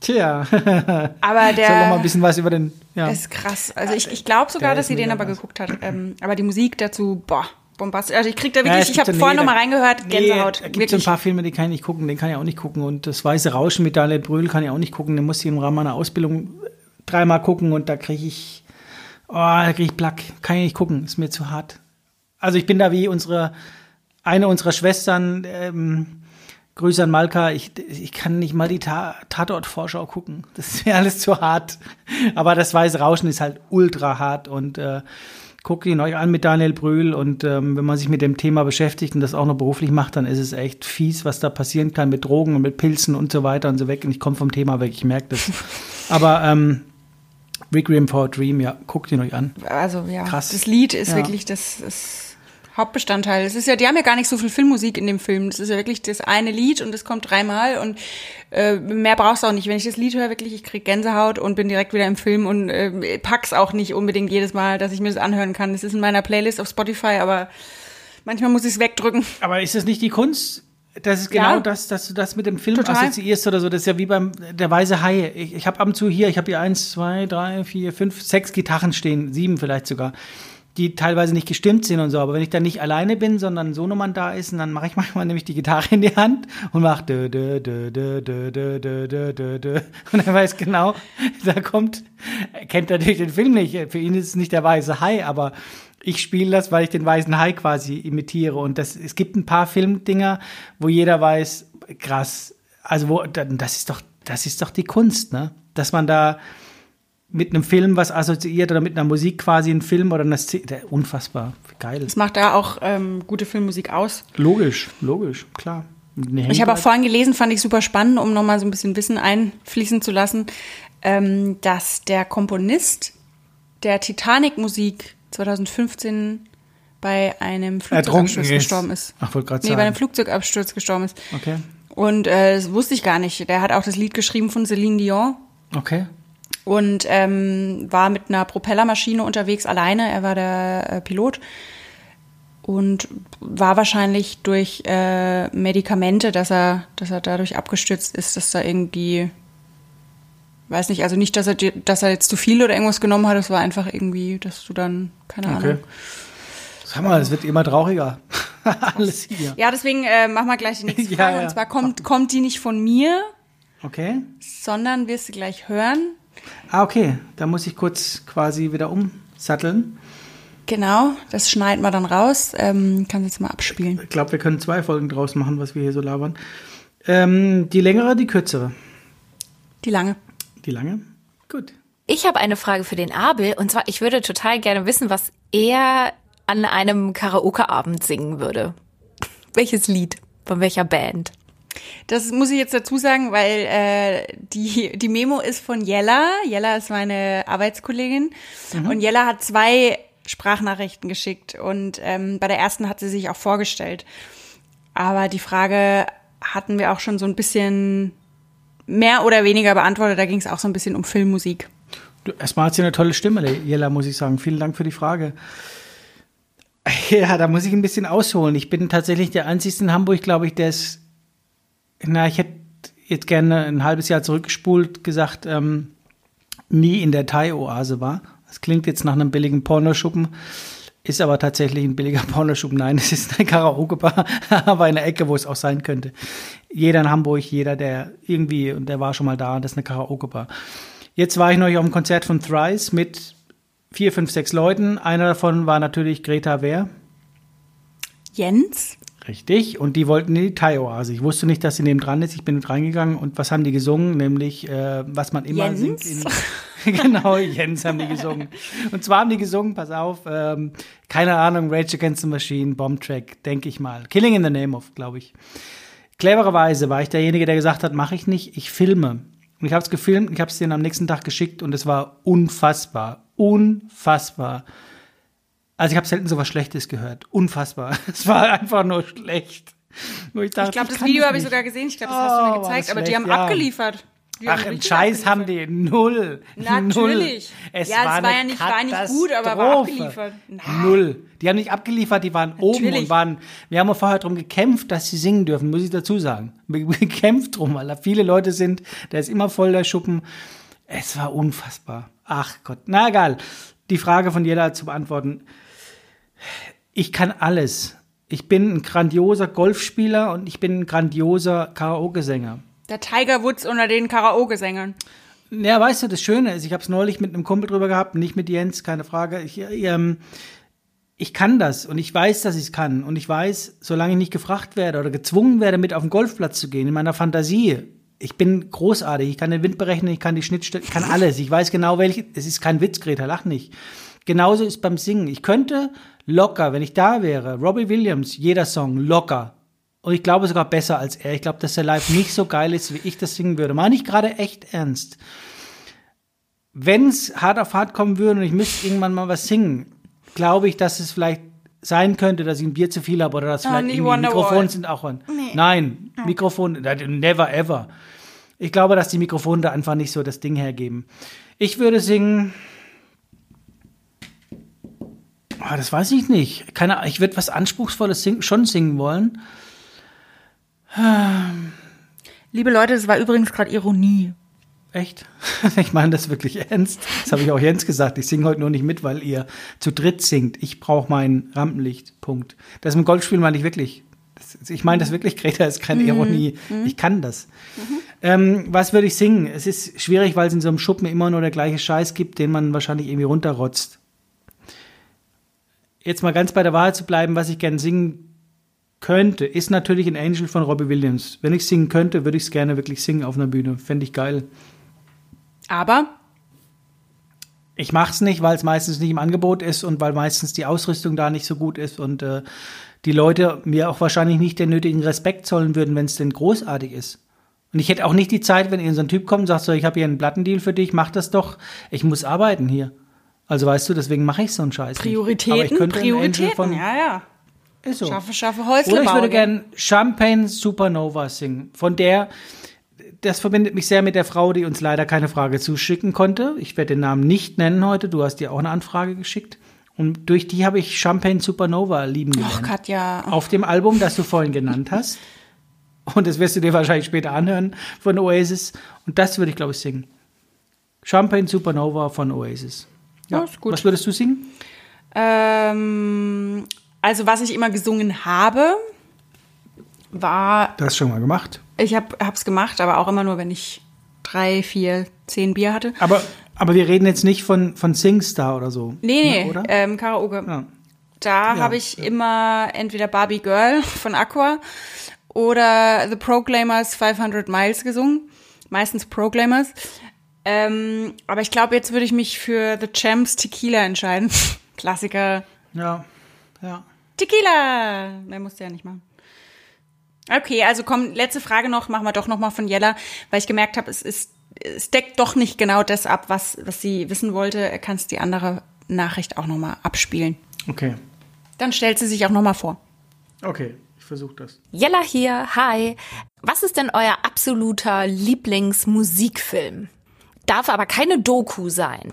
Tja. Aber der. Soll noch mal ein bisschen was über den. Ja. ist krass. Also ich, ich glaube sogar, der dass sie den aber was. geguckt hat. Ähm, aber die Musik dazu, boah, bombastisch. Also ich krieg da wirklich, ja, ich habe nee, vorhin noch mal reingehört, Gänsehaut. Nee, gibt so ein paar Filme, die kann ich nicht gucken, den kann ich auch nicht gucken. Und das Weiße Rauschen mit Daniel Brühl kann ich auch nicht gucken. Den muss ich im Rahmen meiner Ausbildung dreimal gucken und da kriege ich, oh, da kriege ich Plack. Kann ich nicht gucken, ist mir zu hart. Also ich bin da wie unsere, eine unserer Schwestern, ähm, Grüße an Malka, ich, ich kann nicht mal die Ta Tatort-Vorschau gucken. Das ist mir alles zu hart. Aber das Weiße Rauschen ist halt ultra hart und äh, guckt ihn euch an mit Daniel Brühl und ähm, wenn man sich mit dem Thema beschäftigt und das auch noch beruflich macht, dann ist es echt fies, was da passieren kann mit Drogen und mit Pilzen und so weiter und so weg. Und ich komme vom Thema weg, ich merke das. Aber ähm, Requiem for a Dream, ja, guckt ihn euch an. Also ja, Krass. das Lied ist ja. wirklich, das ist Hauptbestandteil. Es ist ja, die haben ja gar nicht so viel Filmmusik in dem Film. Das ist ja wirklich das eine Lied und es kommt dreimal und äh, mehr brauchst du auch nicht. Wenn ich das Lied höre, wirklich, ich krieg Gänsehaut und bin direkt wieder im Film und äh, pack's auch nicht unbedingt jedes Mal, dass ich mir das anhören kann. Das ist in meiner Playlist auf Spotify, aber manchmal muss ich es wegdrücken. Aber ist das nicht die Kunst? Das ist genau ja. das, dass du das mit dem Film Total. assoziierst oder so. Das ist ja wie beim Der Weise Hai. Ich, ich habe ab und zu hier, ich habe hier eins, zwei, drei, vier, fünf, sechs Gitarren stehen, sieben vielleicht sogar die teilweise nicht gestimmt sind und so. Aber wenn ich dann nicht alleine bin, sondern ein Sonomann da ist, dann mache ich manchmal nämlich die Gitarre in die Hand und mache. Und er weiß genau, da kommt, er kennt natürlich den Film nicht. Für ihn ist es nicht der weiße Hai, aber ich spiele das, weil ich den weißen Hai quasi imitiere. Und das, es gibt ein paar Filmdinger, wo jeder weiß, krass, also wo, das ist doch, das ist doch die Kunst, ne? Dass man da, mit einem Film was assoziiert oder mit einer Musik quasi einen Film oder eine Szene. Unfassbar geil. Das macht da auch ähm, gute Filmmusik aus. Logisch, logisch, klar. Ich habe auch vorhin gelesen, fand ich super spannend, um nochmal so ein bisschen Wissen einfließen zu lassen, ähm, dass der Komponist der Titanic-Musik 2015 bei einem Flugzeugabsturz gestorben ist. Ach, wollte gerade nee, sagen. bei einem Flugzeugabsturz gestorben ist. Okay. Und äh, das wusste ich gar nicht. Der hat auch das Lied geschrieben von Celine Dion. Okay und ähm, war mit einer Propellermaschine unterwegs alleine. Er war der äh, Pilot und war wahrscheinlich durch äh, Medikamente, dass er, dass er dadurch abgestürzt ist, dass da irgendwie, weiß nicht, also nicht, dass er, dass er jetzt zu viel oder irgendwas genommen hat. Es war einfach irgendwie, dass du dann keine okay. Ahnung. Sag mal, es wird immer trauriger. Alles hier. Ja, deswegen äh, mach mal gleich die nächste Frage. ja, ja. Und zwar kommt, kommt die nicht von mir, okay. sondern wirst du gleich hören. Ah, okay. Da muss ich kurz quasi wieder umsatteln. Genau, das schneiden wir dann raus. Ähm, kannst jetzt mal abspielen. Ich glaube, wir können zwei Folgen draus machen, was wir hier so labern. Ähm, die längere, die kürzere? Die lange. Die lange? Gut. Ich habe eine Frage für den Abel. Und zwar, ich würde total gerne wissen, was er an einem Karaoke-Abend singen würde. Welches Lied? Von welcher Band? Das muss ich jetzt dazu sagen, weil äh, die, die Memo ist von Jella. Jella ist meine Arbeitskollegin. Mhm. Und Jella hat zwei Sprachnachrichten geschickt. Und ähm, bei der ersten hat sie sich auch vorgestellt. Aber die Frage hatten wir auch schon so ein bisschen mehr oder weniger beantwortet. Da ging es auch so ein bisschen um Filmmusik. Erstmal hat sie eine tolle Stimme, Jella, muss ich sagen. Vielen Dank für die Frage. Ja, da muss ich ein bisschen ausholen. Ich bin tatsächlich der einzige in Hamburg, glaube ich, der es na, ich hätte jetzt gerne ein halbes Jahr zurückgespult, gesagt, ähm, nie in der Thai-Oase war. Das klingt jetzt nach einem billigen Pornoschuppen. ist aber tatsächlich ein billiger Pornoschub. Nein, es ist eine Karaoke-Bar, aber in der Ecke, wo es auch sein könnte. Jeder in Hamburg, jeder, der irgendwie, und der war schon mal da, das ist eine Karaoke-Bar. Jetzt war ich neulich auf einem Konzert von Thrice mit vier, fünf, sechs Leuten. Einer davon war natürlich Greta Wehr. Jens? Richtig, und die wollten in die Thai-Oase. Ich wusste nicht, dass sie neben dran ist. Ich bin mit reingegangen und was haben die gesungen? Nämlich, äh, was man immer Jens? singt. In, genau, Jens haben die gesungen. Und zwar haben die gesungen, pass auf, ähm, keine Ahnung, Rage Against the Machine, Bomb-Track, denke ich mal. Killing in the Name of, glaube ich. Clevererweise war ich derjenige, der gesagt hat, mache ich nicht, ich filme. Und ich habe es gefilmt, ich habe es denen am nächsten Tag geschickt und es war unfassbar, unfassbar. Also ich habe selten so was Schlechtes gehört. Unfassbar. Es war einfach nur schlecht. Ich Ich glaube, das Video habe ich sogar gesehen. Ich glaube, das hast du Oh, mir war gezeigt. Aber die haben ja. abgeliefert. Die Ach, einen Scheiß haben die. Null. Natürlich. Null. Es Ja, es war, war eine ja nicht- war nicht gut, aber war abgeliefert. Na. Null. Die haben nicht abgeliefert, die waren oben Natürlich. und waren. Wir haben ja vorher darum gekämpft, dass sie singen dürfen, muss ich dazu sagen. Wir gekämpft drum, weil da viele Leute sind. Da ist immer voll der Schuppen. Es war unfassbar. Ach Gott. Na egal. Die Frage von jeder zu beantworten. Ich kann alles. Ich bin ein grandioser Golfspieler und ich bin ein grandioser Karaoke-Sänger. Der Tiger Woods unter den Karaoke-Sängern. Ja, weißt du, das Schöne ist, ich habe es neulich mit einem Kumpel drüber gehabt, nicht mit Jens, keine Frage. Ich, ähm, ich kann das und ich weiß, dass ich es kann. Und ich weiß, solange ich nicht gefragt werde oder gezwungen werde, mit auf den Golfplatz zu gehen, in meiner Fantasie, ich bin großartig, ich kann den Wind berechnen, ich kann die Schnittstelle, ich kann alles. Ich weiß genau, welche, es ist kein Witz, Greta, lach nicht. Genauso ist beim Singen. Ich könnte locker, wenn ich da wäre, Robbie Williams, jeder Song, locker. Und ich glaube sogar besser als er. Ich glaube, dass er live nicht so geil ist, wie ich das singen würde. Meine ich gerade echt ernst. Wenn es hart auf hart kommen würde und ich müsste irgendwann mal was singen, glaube ich, dass es vielleicht sein könnte, dass ich ein Bier zu viel habe oder dass Ah, vielleicht. Mikrofone sind auch an. Nein, Mikrofon, never ever. Ich glaube, dass die Mikrofone da einfach nicht so das Ding hergeben. Ich würde singen. Ah, das weiß ich nicht. Keine, Ahnung, ich würde was Anspruchsvolles sing, schon singen wollen. Liebe Leute, das war übrigens gerade Ironie. Echt? Ich meine das wirklich ernst. Das habe ich auch Jens gesagt. Ich singe heute nur nicht mit, weil ihr zu dritt singt. Ich brauche mein Rampenlicht. Punkt. Das mit dem Golfspiel meine ich wirklich. Das, ich meine das wirklich, Greta, ist keine Ironie. Ich kann das. Ähm, was würde ich singen? Es ist schwierig, weil es in so einem Schuppen immer nur der gleiche Scheiß gibt, den man wahrscheinlich irgendwie runterrotzt. Jetzt mal ganz bei der Wahrheit zu bleiben, was ich gerne singen könnte, ist natürlich ein Angel von Robbie Williams. Wenn ich singen könnte, würde ich es gerne wirklich singen auf einer Bühne. Fände ich geil. Aber Ich mach's nicht, weil es meistens nicht im Angebot ist und weil meistens die Ausrüstung da nicht so gut ist und äh, die Leute mir auch wahrscheinlich nicht den nötigen Respekt zollen würden, wenn es denn großartig ist. Und ich hätte auch nicht die Zeit, wenn irgend so ein Typ kommt und sagt so, ich habe hier einen Plattendeal für dich, mach das doch. Ich muss arbeiten hier. Also weißt du, deswegen mache ich so einen Scheiß. nicht. Prioritäten, Angel Prioritäten, von, ja, ja. ist so. Schaffe, schaffe Häusle Oder ich würde gell? gern Champagne Supernova singen. Von der, das verbindet mich sehr mit der Frau, die uns leider keine Frage zuschicken konnte. Ich werde den Namen nicht nennen heute. Du hast dir auch eine Anfrage geschickt. Und durch die habe ich Champagne Supernova lieben Och, gelernt. Katja. Auf dem Album, das du vorhin genannt hast. Und das wirst du dir wahrscheinlich später anhören von Oasis. Und das würde ich, glaube ich, singen. Champagne Supernova von Oasis. Ja, ist gut. Was würdest du singen? Ähm, also was ich immer gesungen habe, war, Du hast schon mal gemacht. ich habe es gemacht, aber auch immer nur, wenn ich drei, vier, zehn Bier hatte. Aber, aber wir reden jetzt nicht von, von Singstar oder so. Nee, nee, Ne, oder? ähm, Karaoke. Ja. Da Ja. habe ich immer entweder Barbie Girl von Aqua oder The Proclaimers 500 Miles gesungen. Meistens Proclaimers. Ähm, aber ich glaube, jetzt würde ich mich für The Champs Tequila entscheiden. Klassiker. Ja, ja. Tequila! Mehr musst du ja nicht machen. Okay, also komm, letzte Frage noch, machen wir doch noch mal von Jella, weil ich gemerkt habe, es ist, es deckt doch nicht genau das ab, was, was sie wissen wollte. Kannst die andere Nachricht auch noch mal abspielen. Okay. Dann stellt sie sich auch noch mal vor. Okay, ich versuche das. Jella hier, hi. Was ist denn euer absoluter Lieblingsmusikfilm? Darf aber keine Doku sein.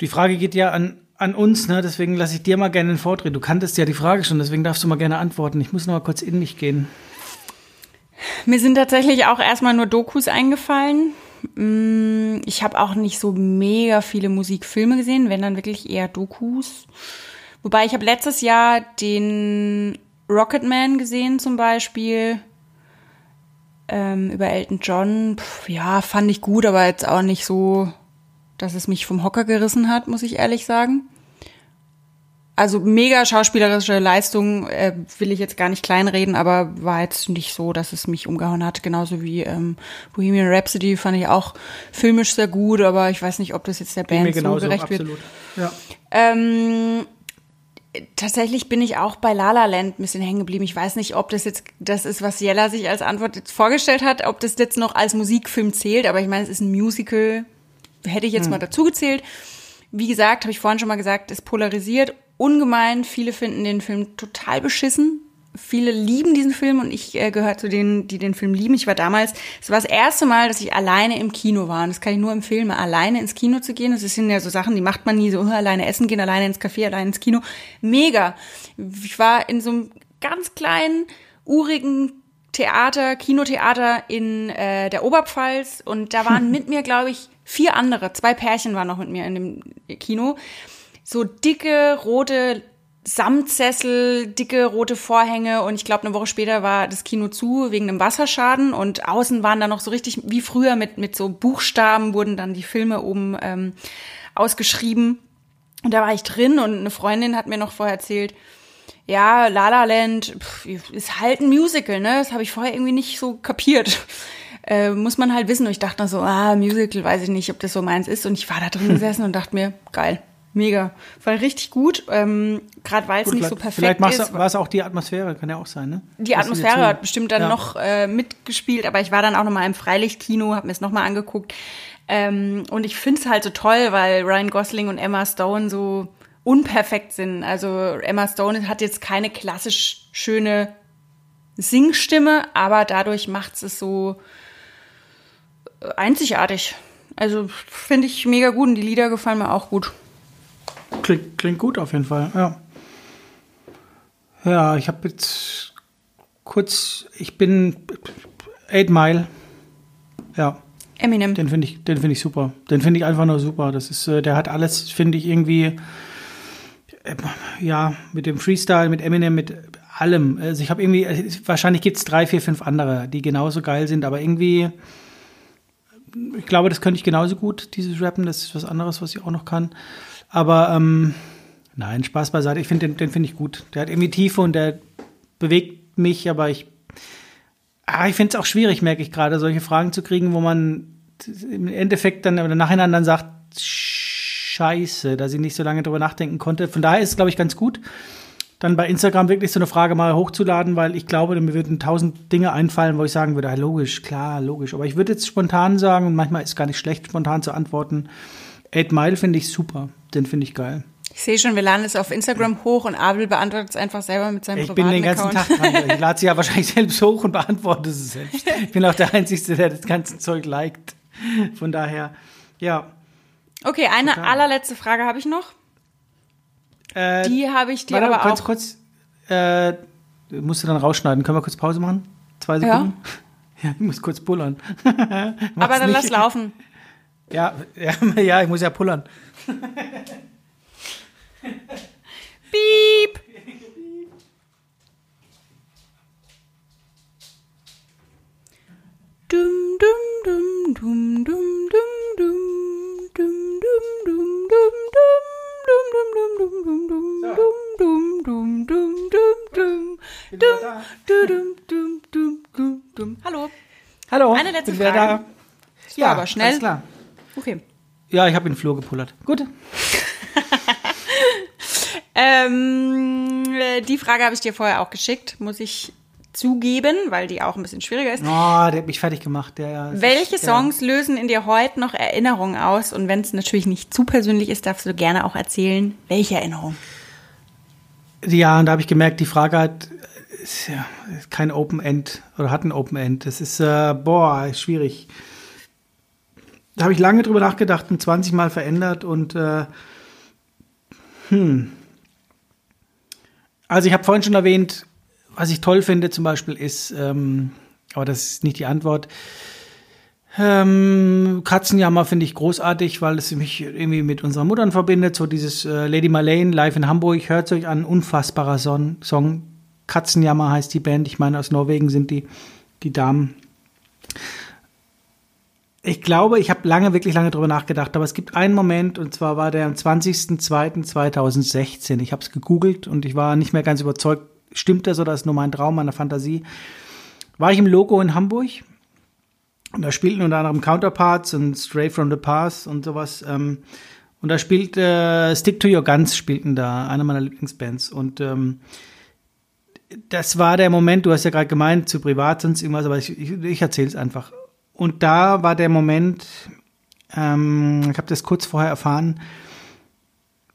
Die Frage geht ja an, an uns, ne? deswegen lasse ich dir mal gerne den Vortritt. Du kanntest ja die Frage schon, deswegen darfst du mal gerne antworten. Ich muss noch mal kurz in mich gehen. Mir sind tatsächlich auch erstmal nur Dokus eingefallen. Mm, ich habe auch nicht so mega viele Musikfilme gesehen, wenn dann wirklich eher Dokus. Wobei ich habe letztes Jahr den Rocketman gesehen zum Beispiel ähm, über Elton John. Pff, ja, fand ich gut, aber jetzt auch nicht so, dass es mich vom Hocker gerissen hat, muss ich ehrlich sagen. Also mega schauspielerische Leistung äh, will ich jetzt gar nicht kleinreden, aber war jetzt nicht so, dass es mich umgehauen hat. Genauso wie ähm, Bohemian Rhapsody fand ich auch filmisch sehr gut, aber ich weiß nicht, ob das jetzt der Band so gerecht absolut. wird. Ja. Ähm, tatsächlich bin ich auch bei La La Land ein bisschen hängen geblieben. Ich weiß nicht, ob das jetzt das ist, was Jella sich als Antwort jetzt vorgestellt hat, ob das jetzt noch als Musikfilm zählt, aber ich meine, es ist ein Musical, hätte ich jetzt hm. mal dazu gezählt. Wie gesagt, habe ich vorhin schon mal gesagt, es polarisiert ungemein. Viele finden den Film total beschissen. Viele lieben diesen Film und ich äh, gehöre zu denen, die den Film lieben. Ich war damals, es war das erste Mal, dass ich alleine im Kino war. Und das kann ich nur empfehlen, alleine ins Kino zu gehen. Das sind ja so Sachen, die macht man nie so, alleine essen gehen, alleine ins Café, alleine ins Kino. Mega. Ich war in so einem ganz kleinen, urigen Theater, Kinotheater in äh, der Oberpfalz und da waren mit mir, glaube ich, vier andere, zwei Pärchen waren noch mit mir in dem Kino so dicke rote Samtsessel, dicke rote Vorhänge und ich glaube, eine Woche später war das Kino zu wegen einem Wasserschaden und außen waren da noch so richtig wie früher mit, mit so Buchstaben wurden dann die Filme oben ähm, ausgeschrieben. Und da war ich drin und eine Freundin hat mir noch vorher erzählt, ja, La La Land pff, ist halt ein Musical, ne? Das habe ich vorher irgendwie nicht so kapiert. Äh, muss man halt wissen. Und ich dachte dann so, ah, Musical, weiß ich nicht, ob das so meins ist. Und ich war da drin gesessen und dachte mir, geil, Mega. War richtig gut, ähm, gerade weil es nicht so perfekt vielleicht ist. Vielleicht war es auch die Atmosphäre, kann ja auch sein, ne? Die Was Atmosphäre hat bestimmt dann ja. noch äh, mitgespielt, aber ich war dann auch noch mal im Freilichtkino, habe mir es noch mal angeguckt. Ähm, und ich finde es halt so toll, weil Ryan Gosling und Emma Stone so unperfekt sind. Also Emma Stone hat jetzt keine klassisch schöne Singstimme, aber dadurch macht es so einzigartig. Also finde ich mega gut und die Lieder gefallen mir auch gut. Klingt, klingt gut auf jeden Fall, ja. Ja, ich habe jetzt kurz, ich bin Eight Mile. Ja. Eminem. Den finde ich, den finde ich super. Den finde ich einfach nur super. Das ist, äh, der hat alles, finde ich irgendwie, äh, ja, mit dem Freestyle, mit Eminem, mit allem. Also ich habe irgendwie, wahrscheinlich gibt es drei, vier, fünf andere, die genauso geil sind, aber irgendwie, ich glaube, das könnte ich genauso gut, dieses Rappen. Das ist was anderes, was ich auch noch kann. Aber ähm, nein, Spaß beiseite. Ich finde den, den finde ich gut. Der hat irgendwie Tiefe und der bewegt mich, aber ich, ah, ich finde es auch schwierig, merke ich gerade, solche Fragen zu kriegen, wo man im Endeffekt dann oder Nachhinein dann sagt, Scheiße, dass ich nicht so lange drüber nachdenken konnte. Von daher ist es, glaube ich, ganz gut, dann bei Instagram wirklich so eine Frage mal hochzuladen, weil ich glaube, mir würden tausend Dinge einfallen, wo ich sagen würde, ja, logisch, klar, logisch. Aber ich würde jetzt spontan sagen, und manchmal ist es gar nicht schlecht, spontan zu antworten, Eight Mile finde ich super. Den finde ich geil. Ich sehe schon, wir laden es auf Instagram hoch und Abel beantwortet es einfach selber mit seinem ich privaten Ich bin den ganzen Account. Tag dran. Ich lade sie ja wahrscheinlich selbst hoch und beantworte es selbst. Ich bin auch der Einzige, der das ganze Zeug liked. Von daher, ja. Okay, eine Total. allerletzte Frage habe ich noch. Äh, Die habe ich dir warte, aber kurz, auch... Kurz, äh, musst du dann rausschneiden. Können wir kurz Pause machen? Zwei Sekunden? Ja, ja ich muss kurz pullern. aber dann nicht. lass laufen. Ja, ja, ja, ich muss ja pullern. Piep! Dum dum dum dum dum dum dum dum dum dum dum dum Hallo. Hallo. Eine letzte Frage. Ja, aber schnell. Alles klar. Okay. Ja, ich habe in den Flur gepullert. Gut. ähm, die Frage habe ich dir vorher auch geschickt, muss ich zugeben, weil die auch ein bisschen schwieriger ist. Oh, der hat mich fertig gemacht. Der, Welche Songs ja. lösen in dir heute noch Erinnerungen aus? Und wenn es natürlich nicht zu persönlich ist, darfst du gerne auch erzählen, welche Erinnerung? Ja, und da habe ich gemerkt, die Frage hat ist ja kein Open End oder hat ein Open End. Das ist, äh, boah, schwierig. Da habe ich lange drüber nachgedacht und 20 Mal verändert und äh, hm. Also ich habe vorhin schon erwähnt, was ich toll finde zum Beispiel ist, ähm, aber das ist nicht die Antwort, Ähm, Katzenjammer finde ich großartig, weil es mich irgendwie mit unserer Muttern verbindet. So dieses äh, Lady Marlene live in Hamburg, hört es euch an, unfassbarer Son Song. Katzenjammer heißt die Band. Ich meine, aus Norwegen sind die, die Damen. Ich glaube, ich habe lange, wirklich lange drüber nachgedacht, aber es gibt einen Moment, und zwar war der am 20.02.2016. Ich habe es gegoogelt und ich war nicht mehr ganz überzeugt, stimmt das oder ist nur mein Traum, meine Fantasie. War ich im Logo in Hamburg und da spielten unter anderem Counterparts und Stray from the Past und sowas. Ähm, und da spielt äh, Stick to Your Guns spielten da, einer meiner Lieblingsbands. Und ähm, das war der Moment, du hast ja gerade gemeint, zu privat sonst irgendwas, aber ich, ich, ich erzähle es einfach. Und da war der Moment, ähm, ich habe das kurz vorher erfahren,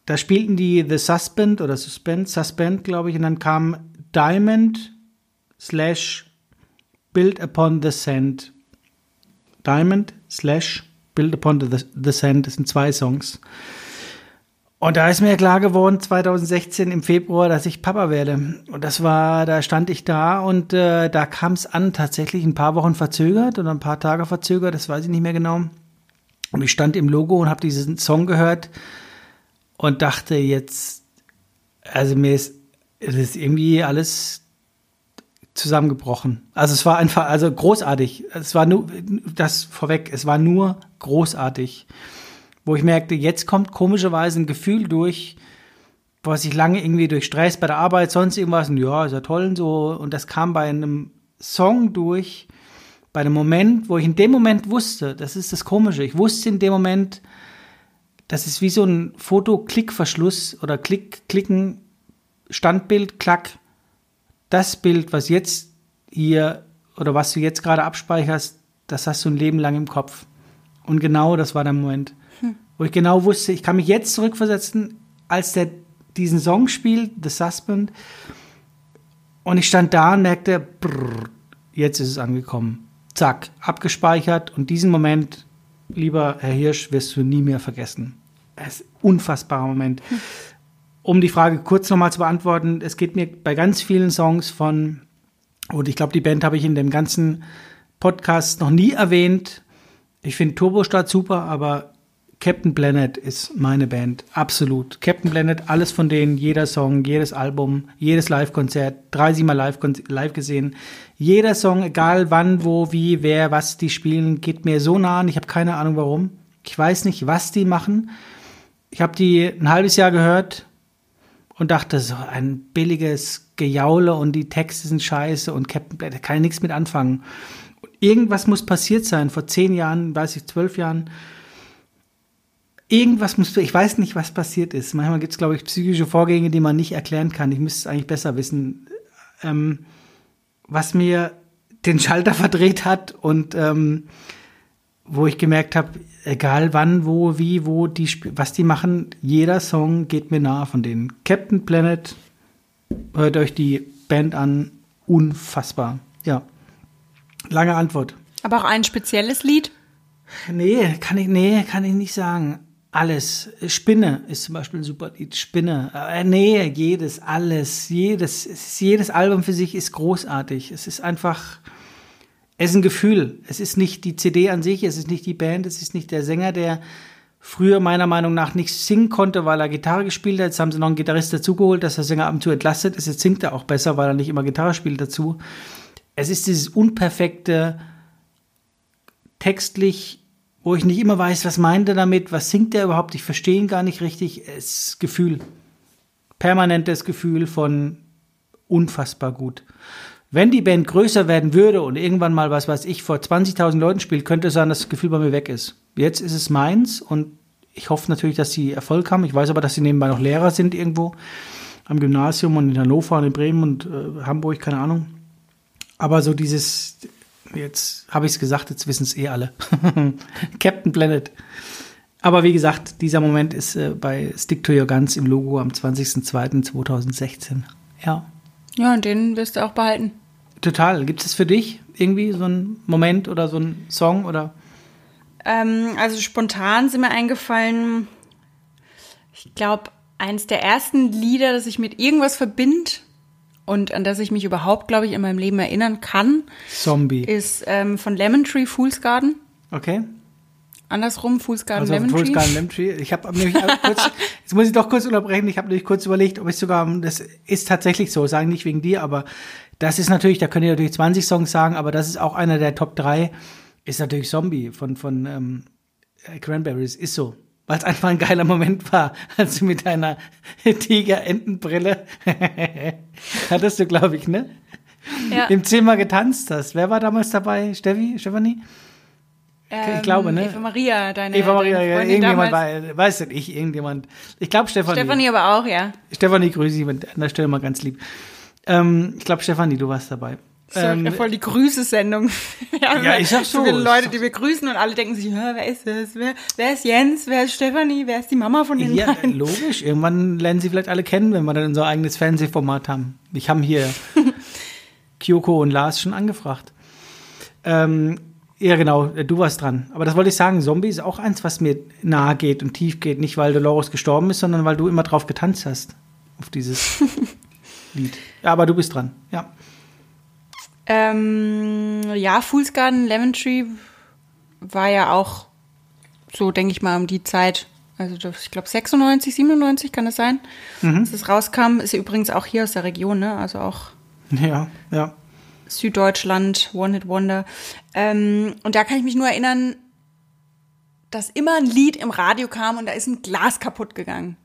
da spielten die The Suspend oder Suspend, Suspend, glaube ich, und dann kam Diamond slash Build Upon the Sand Diamond slash Build Upon the, the Sand. Das sind zwei Songs. Und da ist mir klar geworden, 2016 im Februar, dass ich Papa werde. Und das war, da stand ich da und äh, da kam es an, tatsächlich ein paar Wochen verzögert oder ein paar Tage verzögert, das weiß ich nicht mehr genau. Und ich stand im Logo und habe diesen Song gehört und dachte jetzt, also mir ist, es ist irgendwie alles zusammengebrochen. Also es war einfach, also großartig. Es war nur, das vorweg, es war nur großartig. Wo ich merkte, jetzt kommt komischerweise ein Gefühl durch, was ich lange irgendwie durch Stress bei der Arbeit, sonst irgendwas, und ja, ist ja toll und so. Und das kam bei einem Song durch, bei einem Moment, wo ich in dem Moment wusste, das ist das Komische, ich wusste in dem Moment, das ist wie so ein Foto-Klick-Verschluss oder Klick, Klicken, Standbild, Klack das Bild, was jetzt hier oder was du jetzt gerade abspeicherst, das hast du ein Leben lang im Kopf. Und genau das war der Moment. Wo ich genau wusste, ich kann mich jetzt zurückversetzen, als der diesen Song spielt, The Suspend, und ich stand da und merkte, brrr, jetzt ist es angekommen. Zack, abgespeichert und diesen Moment, lieber Herr Hirsch, wirst du nie mehr vergessen. Es ist ein unfassbarer Moment. Hm um die Frage kurz nochmal zu beantworten, es geht mir bei ganz vielen Songs von, und ich glaube, die Band habe ich in dem ganzen Podcast noch nie erwähnt. Ich finde Turbostart super, aber Captain Planet ist meine Band, absolut. Captain Planet, alles von denen, jeder Song, jedes Album, jedes Live-Konzert, 30 Mal live, live gesehen. Jeder Song, egal wann, wo, wie, wer, was die spielen, geht mir so nah an. Ich habe keine Ahnung warum. Ich weiß nicht, was die machen. Ich habe die ein halbes Jahr gehört, und dachte so, ein billiges Gejaule und die Texte sind scheiße und Captain Planet, kann ich nichts mit anfangen. Irgendwas muss passiert sein, vor zehn Jahren, weiß ich, zwölf Jahren. Irgendwas muss, ich weiß nicht, was passiert ist. Manchmal gibt es, glaube ich, psychische Vorgänge, die man nicht erklären kann. Ich müsste es eigentlich besser wissen. Ähm, was mir den Schalter verdreht hat und ähm, wo ich gemerkt habe, egal wann, wo, wie, wo, die, was die machen, jeder Song geht mir nah von denen. Captain Planet, hört euch die Band an, unfassbar. Ja. Lange Antwort. Aber auch ein spezielles Lied? Nee, kann ich, nee, kann ich nicht sagen. Alles. Spinne ist zum Beispiel ein super Lied. Spinne. Äh, nee, jedes, alles, jedes, jedes Album für sich ist großartig. Es ist einfach, es ist ein Gefühl. Es ist nicht die CD an sich, es ist nicht die Band, es ist nicht der Sänger, der früher meiner Meinung nach nicht singen konnte, weil er Gitarre gespielt hat. Jetzt haben sie noch einen Gitarrist dazugeholt, dass der Sänger ab und zu entlastet ist. Jetzt singt er auch besser, weil er nicht immer Gitarre spielt dazu. Es ist dieses unperfekte, textlich, wo ich nicht immer weiß, was meint er damit, was singt er überhaupt, ich verstehe ihn gar nicht richtig. Es Gefühl. Permanentes Gefühl von unfassbar gut. Wenn die Band größer werden würde und irgendwann mal, was weiß ich, vor 20.000 Leuten spielt, könnte es sein, dass das Gefühl bei mir weg ist. Jetzt ist es meins und ich hoffe natürlich, dass sie Erfolg haben. Ich weiß aber, dass sie nebenbei noch Lehrer sind irgendwo am Gymnasium und in Hannover und in Bremen und äh, Hamburg, keine Ahnung. Aber so dieses, jetzt habe ich es gesagt, jetzt wissen es eh alle. Captain Planet. Aber wie gesagt, dieser Moment ist äh, bei Stick to Your Guns im Logo am 20.02.2016. Ja. Ja, und den wirst du auch behalten. Total. Gibt es für dich irgendwie so einen Moment oder so einen Song oder? Ähm, also spontan sind mir eingefallen, ich glaube, eins der ersten Lieder, das ich mit irgendwas verbinde und an das ich mich überhaupt, glaube ich, in meinem Leben erinnern kann. Zombie. Ist ähm, von Lemon Tree Fool's Garden. Okay. Andersrum, Fool's Garden Also Lemon Fool's Tree. Garden Lemon Tree. Ich habe nämlich kurz, jetzt muss ich doch kurz unterbrechen. Ich habe nämlich kurz überlegt, ob ich sogar, das ist tatsächlich so, sagen nicht wegen dir, aber das ist natürlich, da könnt ihr natürlich 20 Songs sagen, aber das ist auch einer der Top 3, ist natürlich Zombie von, von ähm, Cranberries. Ist so. Weil es einfach ein geiler Moment war, als du mit deiner Tiger-Entenbrille hattest du, glaube ich, ne? Ja. Im Zimmer getanzt hast. Wer war damals dabei? Steffi? Stefanie? Ähm, glaube, ne? Eva Maria, deine, Eva Maria, deine ja, Freundin irgendjemand war, weiß nicht, ich, irgendjemand. Ich glaube Stefanie. Stefanie aber auch, ja. Stefanie, grüße ich an der Stelle mal ganz lieb. Ähm, ich glaube, Stefanie, du warst dabei. Ähm, voll die Grüßesendung. Haben Ja, ich sag so, viele Leute, die wir grüßen und alle denken sich, "Hä, wer ist das? Wer, wer ist Jens? Wer ist Stefanie? Wer ist die Mama von den ja, dreien? logisch. Irgendwann lernen sie vielleicht alle kennen, wenn wir dann unser eigenes Fernsehformat haben. Ich habe hier Kyoko und Lars schon angefragt. Ähm, ja, genau, du warst dran. Aber das wollte ich sagen, Zombie ist auch eins, was mir nahe geht und tief geht. Nicht, weil Dolores gestorben ist, sondern weil du immer drauf getanzt hast. Auf dieses Lied. Ja, aber du bist dran. Ja. Ähm, ja, Fool's Garden, Lemon Tree war ja auch so, denke ich mal, um die Zeit. Also das, ich glaube 96, 97 kann das sein, dass es rauskam. Ist ja übrigens auch hier aus der Region, ne? Also auch Ja, ja. Süddeutschland, One Hit Wonder. Ähm, und da kann ich mich nur erinnern, dass immer ein Lied im Radio kam und da ist ein Glas kaputt gegangen.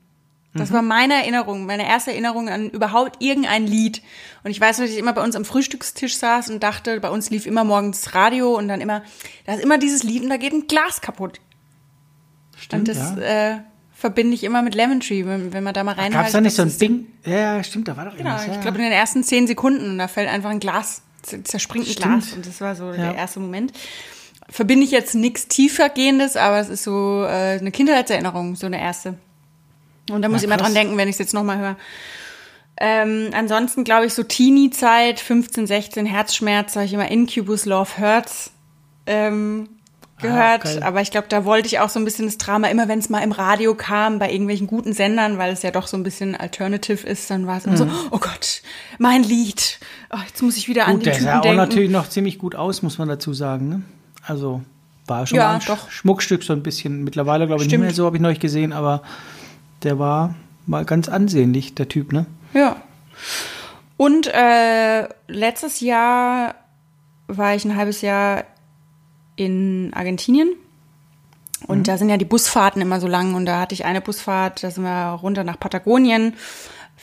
Das war meine Erinnerung, meine erste Erinnerung an überhaupt irgendein Lied. Und ich weiß noch, dass ich immer bei uns am Frühstückstisch saß und dachte, bei uns lief immer morgens Radio und dann immer, da ist immer dieses Lied und da geht ein Glas kaputt. Stimmt, Und das ja. äh, verbinde ich immer mit Lemon Tree, wenn, wenn man da mal reinhört. Gab es da nicht so ein Ding? Ja, stimmt, da war doch Genau, irgendwas. ja, ich glaube in den ersten zehn Sekunden, da fällt einfach ein Glas, zerspringt ein Stimmt. Glas und das war so Ja. der erste Moment. Verbinde ich jetzt nichts tiefergehendes, aber es ist so äh, eine Kindheitserinnerung, so eine erste. Und da muss Ja, ich immer dran denken, wenn ich es jetzt nochmal höre. Ähm, ansonsten glaube ich so Teenie-Zeit, 15, 16, Herzschmerz, habe ich immer Incubus Love Hurts ähm, gehört. geil. aber ich glaube, da wollte ich auch so ein bisschen das Drama, immer wenn es mal im Radio kam, bei irgendwelchen guten Sendern, weil es ja doch so ein bisschen alternative ist, dann war es immer so, oh Gott, mein Lied. Oh, jetzt muss ich wieder an Mhm. Gut, den der Typen sah auch denken. natürlich noch ziemlich gut aus, muss man dazu sagen. Ne? Also war schon Ja, mal ein doch. Schmuckstück so ein bisschen. Mittlerweile glaube ich Stimmt. nicht mehr so, habe ich neulich gesehen, aber der war mal ganz ansehnlich, der Typ, ne? Ja. Und äh, letztes Jahr war ich ein halbes Jahr in Argentinien. Und da sind ja die Busfahrten immer so lang. Und da hatte ich eine Busfahrt, da sind wir runter nach Patagonien.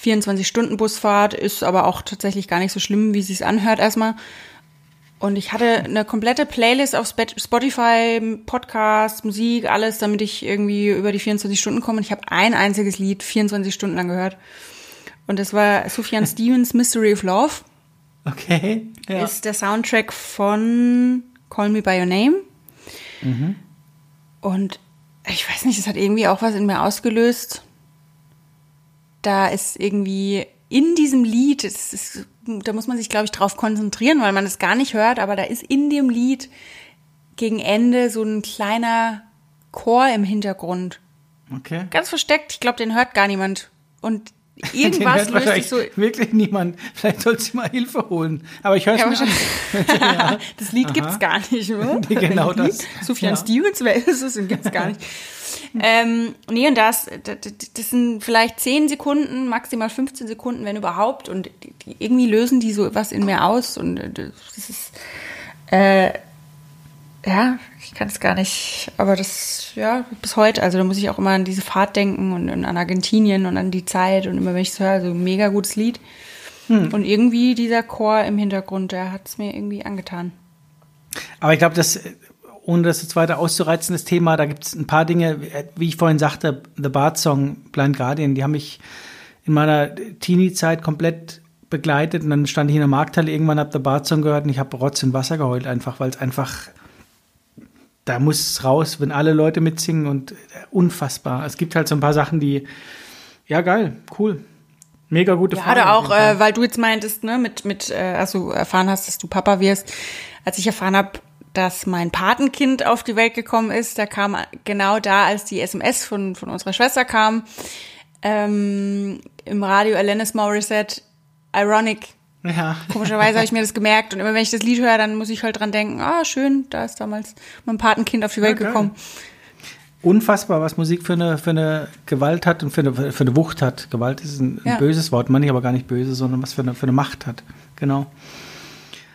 24-Stunden-Busfahrt ist aber auch tatsächlich gar nicht so schlimm, wie es sich anhört erstmal. Und ich hatte eine komplette Playlist auf Spotify, Podcast, Musik, alles, damit ich irgendwie über die 24 Stunden komme. Und ich habe ein einziges Lied 24 Stunden lang gehört. Und das war Sufjan Stevens Mystery of Love. Okay. Ja. Ist der Soundtrack von Call Me By Your Name. Und ich weiß nicht, das hat irgendwie auch was in mir ausgelöst. Da ist irgendwie in diesem Lied, es ist, da muss man sich, glaube ich, drauf konzentrieren, weil man es gar nicht hört, aber da ist in dem Lied gegen Ende so ein kleiner Chor im Hintergrund. okay. Ganz versteckt, ich glaube, den hört gar niemand. Und irgendwas löst sich so wirklich niemand. Vielleicht sollst du mal Hilfe holen. Aber ich höre es Ja. Das Lied gibt's gar nicht, oder? Genau das. Sufjan Ja. Stevens, wer ist es? Den gibt's gar nicht. ähm, nee, und das, das, das sind vielleicht 10 Sekunden, maximal 15 Sekunden, wenn überhaupt. Und die, die, irgendwie lösen die so was in mir aus. Und äh, das ist, äh, ja, ich kann es gar nicht, aber das, ja, bis heute, also da muss ich auch immer an diese Fahrt denken und, und an Argentinien und an die Zeit und immer wenn ich es höre, also mega gutes Lied. Und irgendwie dieser Chor im Hintergrund, der hat es mir irgendwie angetan. Aber ich glaube, das, ohne das jetzt weiter auszureizen, das Thema, da gibt es ein paar Dinge, wie ich vorhin sagte, The Bard Song, Blind Guardian, die haben mich in meiner Teenie-Zeit komplett begleitet und dann stand ich in der Markthalle, irgendwann habe The Bard Song gehört und ich habe Rotz und Wasser geheult, einfach, weil es einfach, da muss es raus, wenn alle Leute mitsingen und äh, unfassbar. Es gibt halt so ein paar Sachen, die, ja geil, cool. Mega gute Ja, Frage. auf auch, äh, weil du jetzt meintest, ne, mit, mit, äh, als du erfahren hast, dass du Papa wirst, als ich erfahren habe, dass mein Patenkind auf die Welt gekommen ist, da kam genau da, als die SMS von, von unserer Schwester kam, ähm, im Radio Alanis Morissette, Ironic. Ja. Komischerweise habe ich mir das gemerkt und immer wenn ich das Lied höre, dann muss ich halt dran denken, ah, schön, da ist damals mein Patenkind auf die Welt ja, gekommen. Unfassbar, was Musik für eine, für eine Gewalt hat und für eine, für eine Wucht hat. Gewalt ist ein, ein ja. böses Wort, meine ich aber gar nicht böse, sondern was für eine, für eine Macht hat. Genau.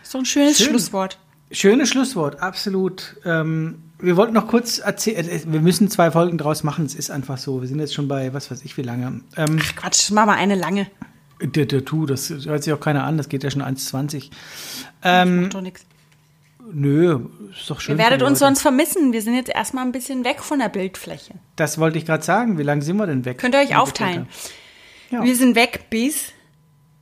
So ein schönes Schön. Schlusswort. Schönes Schlusswort, absolut. Ähm, wir wollten noch kurz erzählen, äh, wir müssen zwei Folgen draus machen, es ist einfach so. Wir sind jetzt schon bei, was weiß ich, wie lange. Ähm, Ach Quatsch, mach mal eine lange. Der, tu, das hört sich auch keiner an, das geht ja schon 1,20. Ähm, das doch nichts. Nö, ist doch schön. Ihr werdet uns sonst vermissen. Wir sind jetzt erstmal ein bisschen weg von der Bildfläche. Das wollte ich gerade sagen. Wie lange sind wir denn weg? Könnt ihr euch aufteilen. Ja. Wir sind weg bis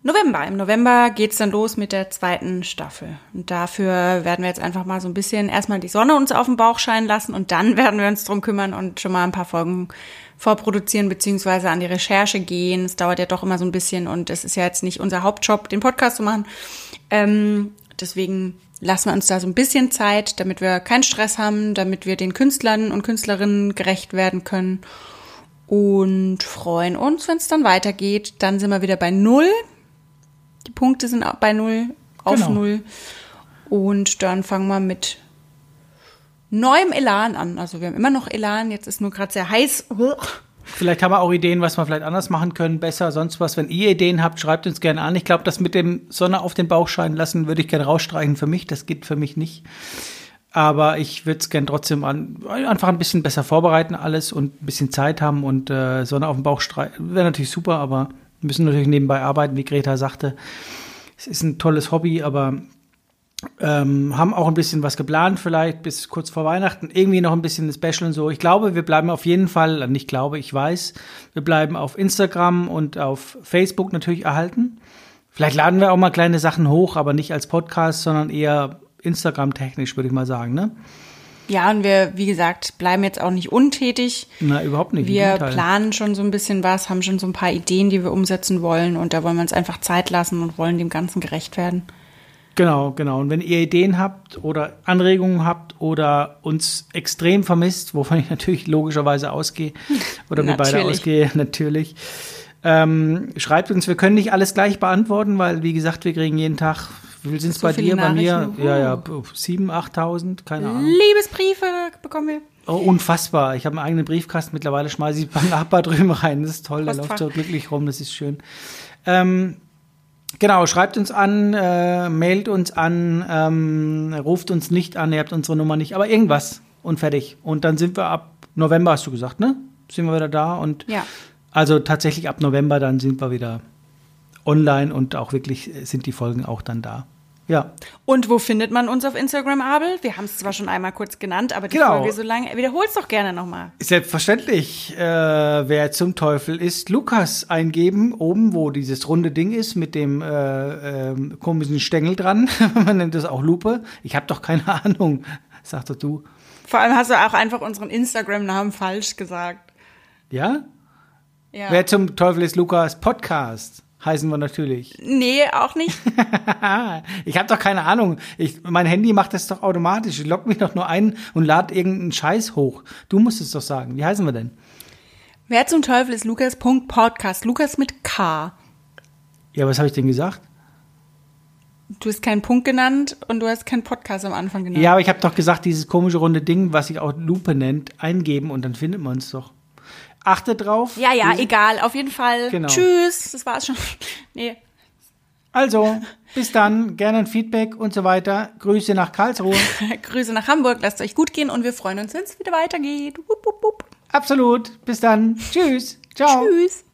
November. Im November geht's dann los mit der zweiten Staffel. Und dafür werden wir jetzt einfach mal so ein bisschen erstmal die Sonne uns auf den Bauch scheinen lassen und dann werden wir uns drum kümmern und schon mal ein paar Folgen vorproduzieren beziehungsweise an die Recherche gehen. Es dauert ja doch immer so ein bisschen und es ist ja jetzt nicht unser Hauptjob, den Podcast zu machen. Ähm, deswegen lassen wir uns da so ein bisschen Zeit, damit wir keinen Stress haben, damit wir den Künstlern und Künstlerinnen gerecht werden können und freuen uns, wenn es dann weitergeht. Dann sind wir wieder bei Null. Die Punkte sind bei Null, auf genau. Null. Und dann fangen wir mit neuem Elan an. Also wir haben immer noch Elan, jetzt ist nur gerade sehr heiß. Vielleicht haben wir auch Ideen, was wir vielleicht anders machen können, besser, sonst was. Wenn ihr Ideen habt, schreibt uns gerne an. Ich glaube, das mit dem Sonne auf den Bauch scheinen lassen, würde ich gerne rausstreichen für mich. Das geht für mich nicht. Aber ich würde es gerne trotzdem an, einfach ein bisschen besser vorbereiten alles und ein bisschen Zeit haben und äh, Sonne auf den Bauch streichen. Wäre natürlich super, aber wir müssen natürlich nebenbei arbeiten, wie Greta sagte. Es ist ein tolles Hobby, aber ähm, haben auch ein bisschen was geplant, vielleicht bis kurz vor Weihnachten. Irgendwie noch ein bisschen Special und so. Ich glaube, wir bleiben auf jeden Fall, nicht glaube, ich weiß, wir bleiben auf Instagram und auf Facebook natürlich erhalten. Vielleicht laden wir auch mal kleine Sachen hoch, aber nicht als Podcast, sondern eher Instagram-technisch, würde ich mal sagen, ne? Ja, und wir, wie gesagt, bleiben jetzt auch nicht untätig. Na, überhaupt nicht. Wir planen schon so ein bisschen was, haben schon so ein paar Ideen, die wir umsetzen wollen und da wollen wir uns einfach Zeit lassen und wollen dem Ganzen gerecht werden. Genau, genau. Und wenn ihr Ideen habt oder Anregungen habt oder uns extrem vermisst, wovon ich natürlich logischerweise ausgehe, oder wir beide ausgehen, natürlich, ähm, schreibt uns, wir können nicht alles gleich beantworten, weil, wie gesagt, wir kriegen jeden Tag, wie viel sind es so bei dir, bei mir? Ja, ja, 7.000, 8.000, keine Ahnung. Liebesbriefe bekommen wir. Oh, unfassbar. Ich habe einen eigenen Briefkasten. Mittlerweile schmeiße ich beim Nachbar drüben rein. Das ist toll. Der läuft so glücklich rum. Das ist schön. Ähm, Genau, schreibt uns an, äh, mailt uns an, ähm, ruft uns nicht an, ihr habt unsere Nummer nicht, aber irgendwas und fertig. Und dann sind wir ab November, hast du gesagt, ne? Sind wir wieder da und ja. also tatsächlich ab November dann sind wir wieder online und auch wirklich sind die Folgen auch dann da. Ja. Und wo findet man uns auf Instagram, Abel? Wir haben es zwar schon einmal kurz genannt, aber die genau. Folge so lange. Wiederhol's doch gerne nochmal. Selbstverständlich. Äh, wer zum Teufel ist Lukas eingeben, oben, wo dieses runde Ding ist mit dem äh, äh, komischen Stängel dran. man nennt das auch Lupe. Ich habe doch keine Ahnung, sagt doch du. Vor allem hast du auch einfach unseren Instagram-Namen falsch gesagt. Ja? Ja. Wer zum Teufel ist Lukas Podcast? Heißen wir natürlich. Nee, auch nicht. ich habe doch keine Ahnung. Ich, mein Handy macht das doch automatisch. Ich logge mich doch nur ein und lade irgendeinen Scheiß hoch. Du musst es doch sagen. Wie heißen wir denn? Wer zum Teufel ist Lukas.podcast? Lukas mit K. Ja, was habe ich denn gesagt? Du hast keinen Punkt genannt und du hast keinen Podcast am Anfang genannt. Ja, aber ich habe doch gesagt, dieses komische runde Ding, was sich auch Lupe nennt, eingeben und dann findet man es doch. Achte drauf. Ja, ja, egal. Auf jeden Fall. Genau. Tschüss. Das war's schon. Nee. Also, bis dann. Gerne ein Feedback und so weiter. Grüße nach Karlsruhe. Grüße nach Hamburg. Lasst euch gut gehen und wir freuen uns, wenn es wieder weitergeht. Wupp, wupp, wupp. Absolut. Bis dann. Tschüss. Ciao. Tschüss.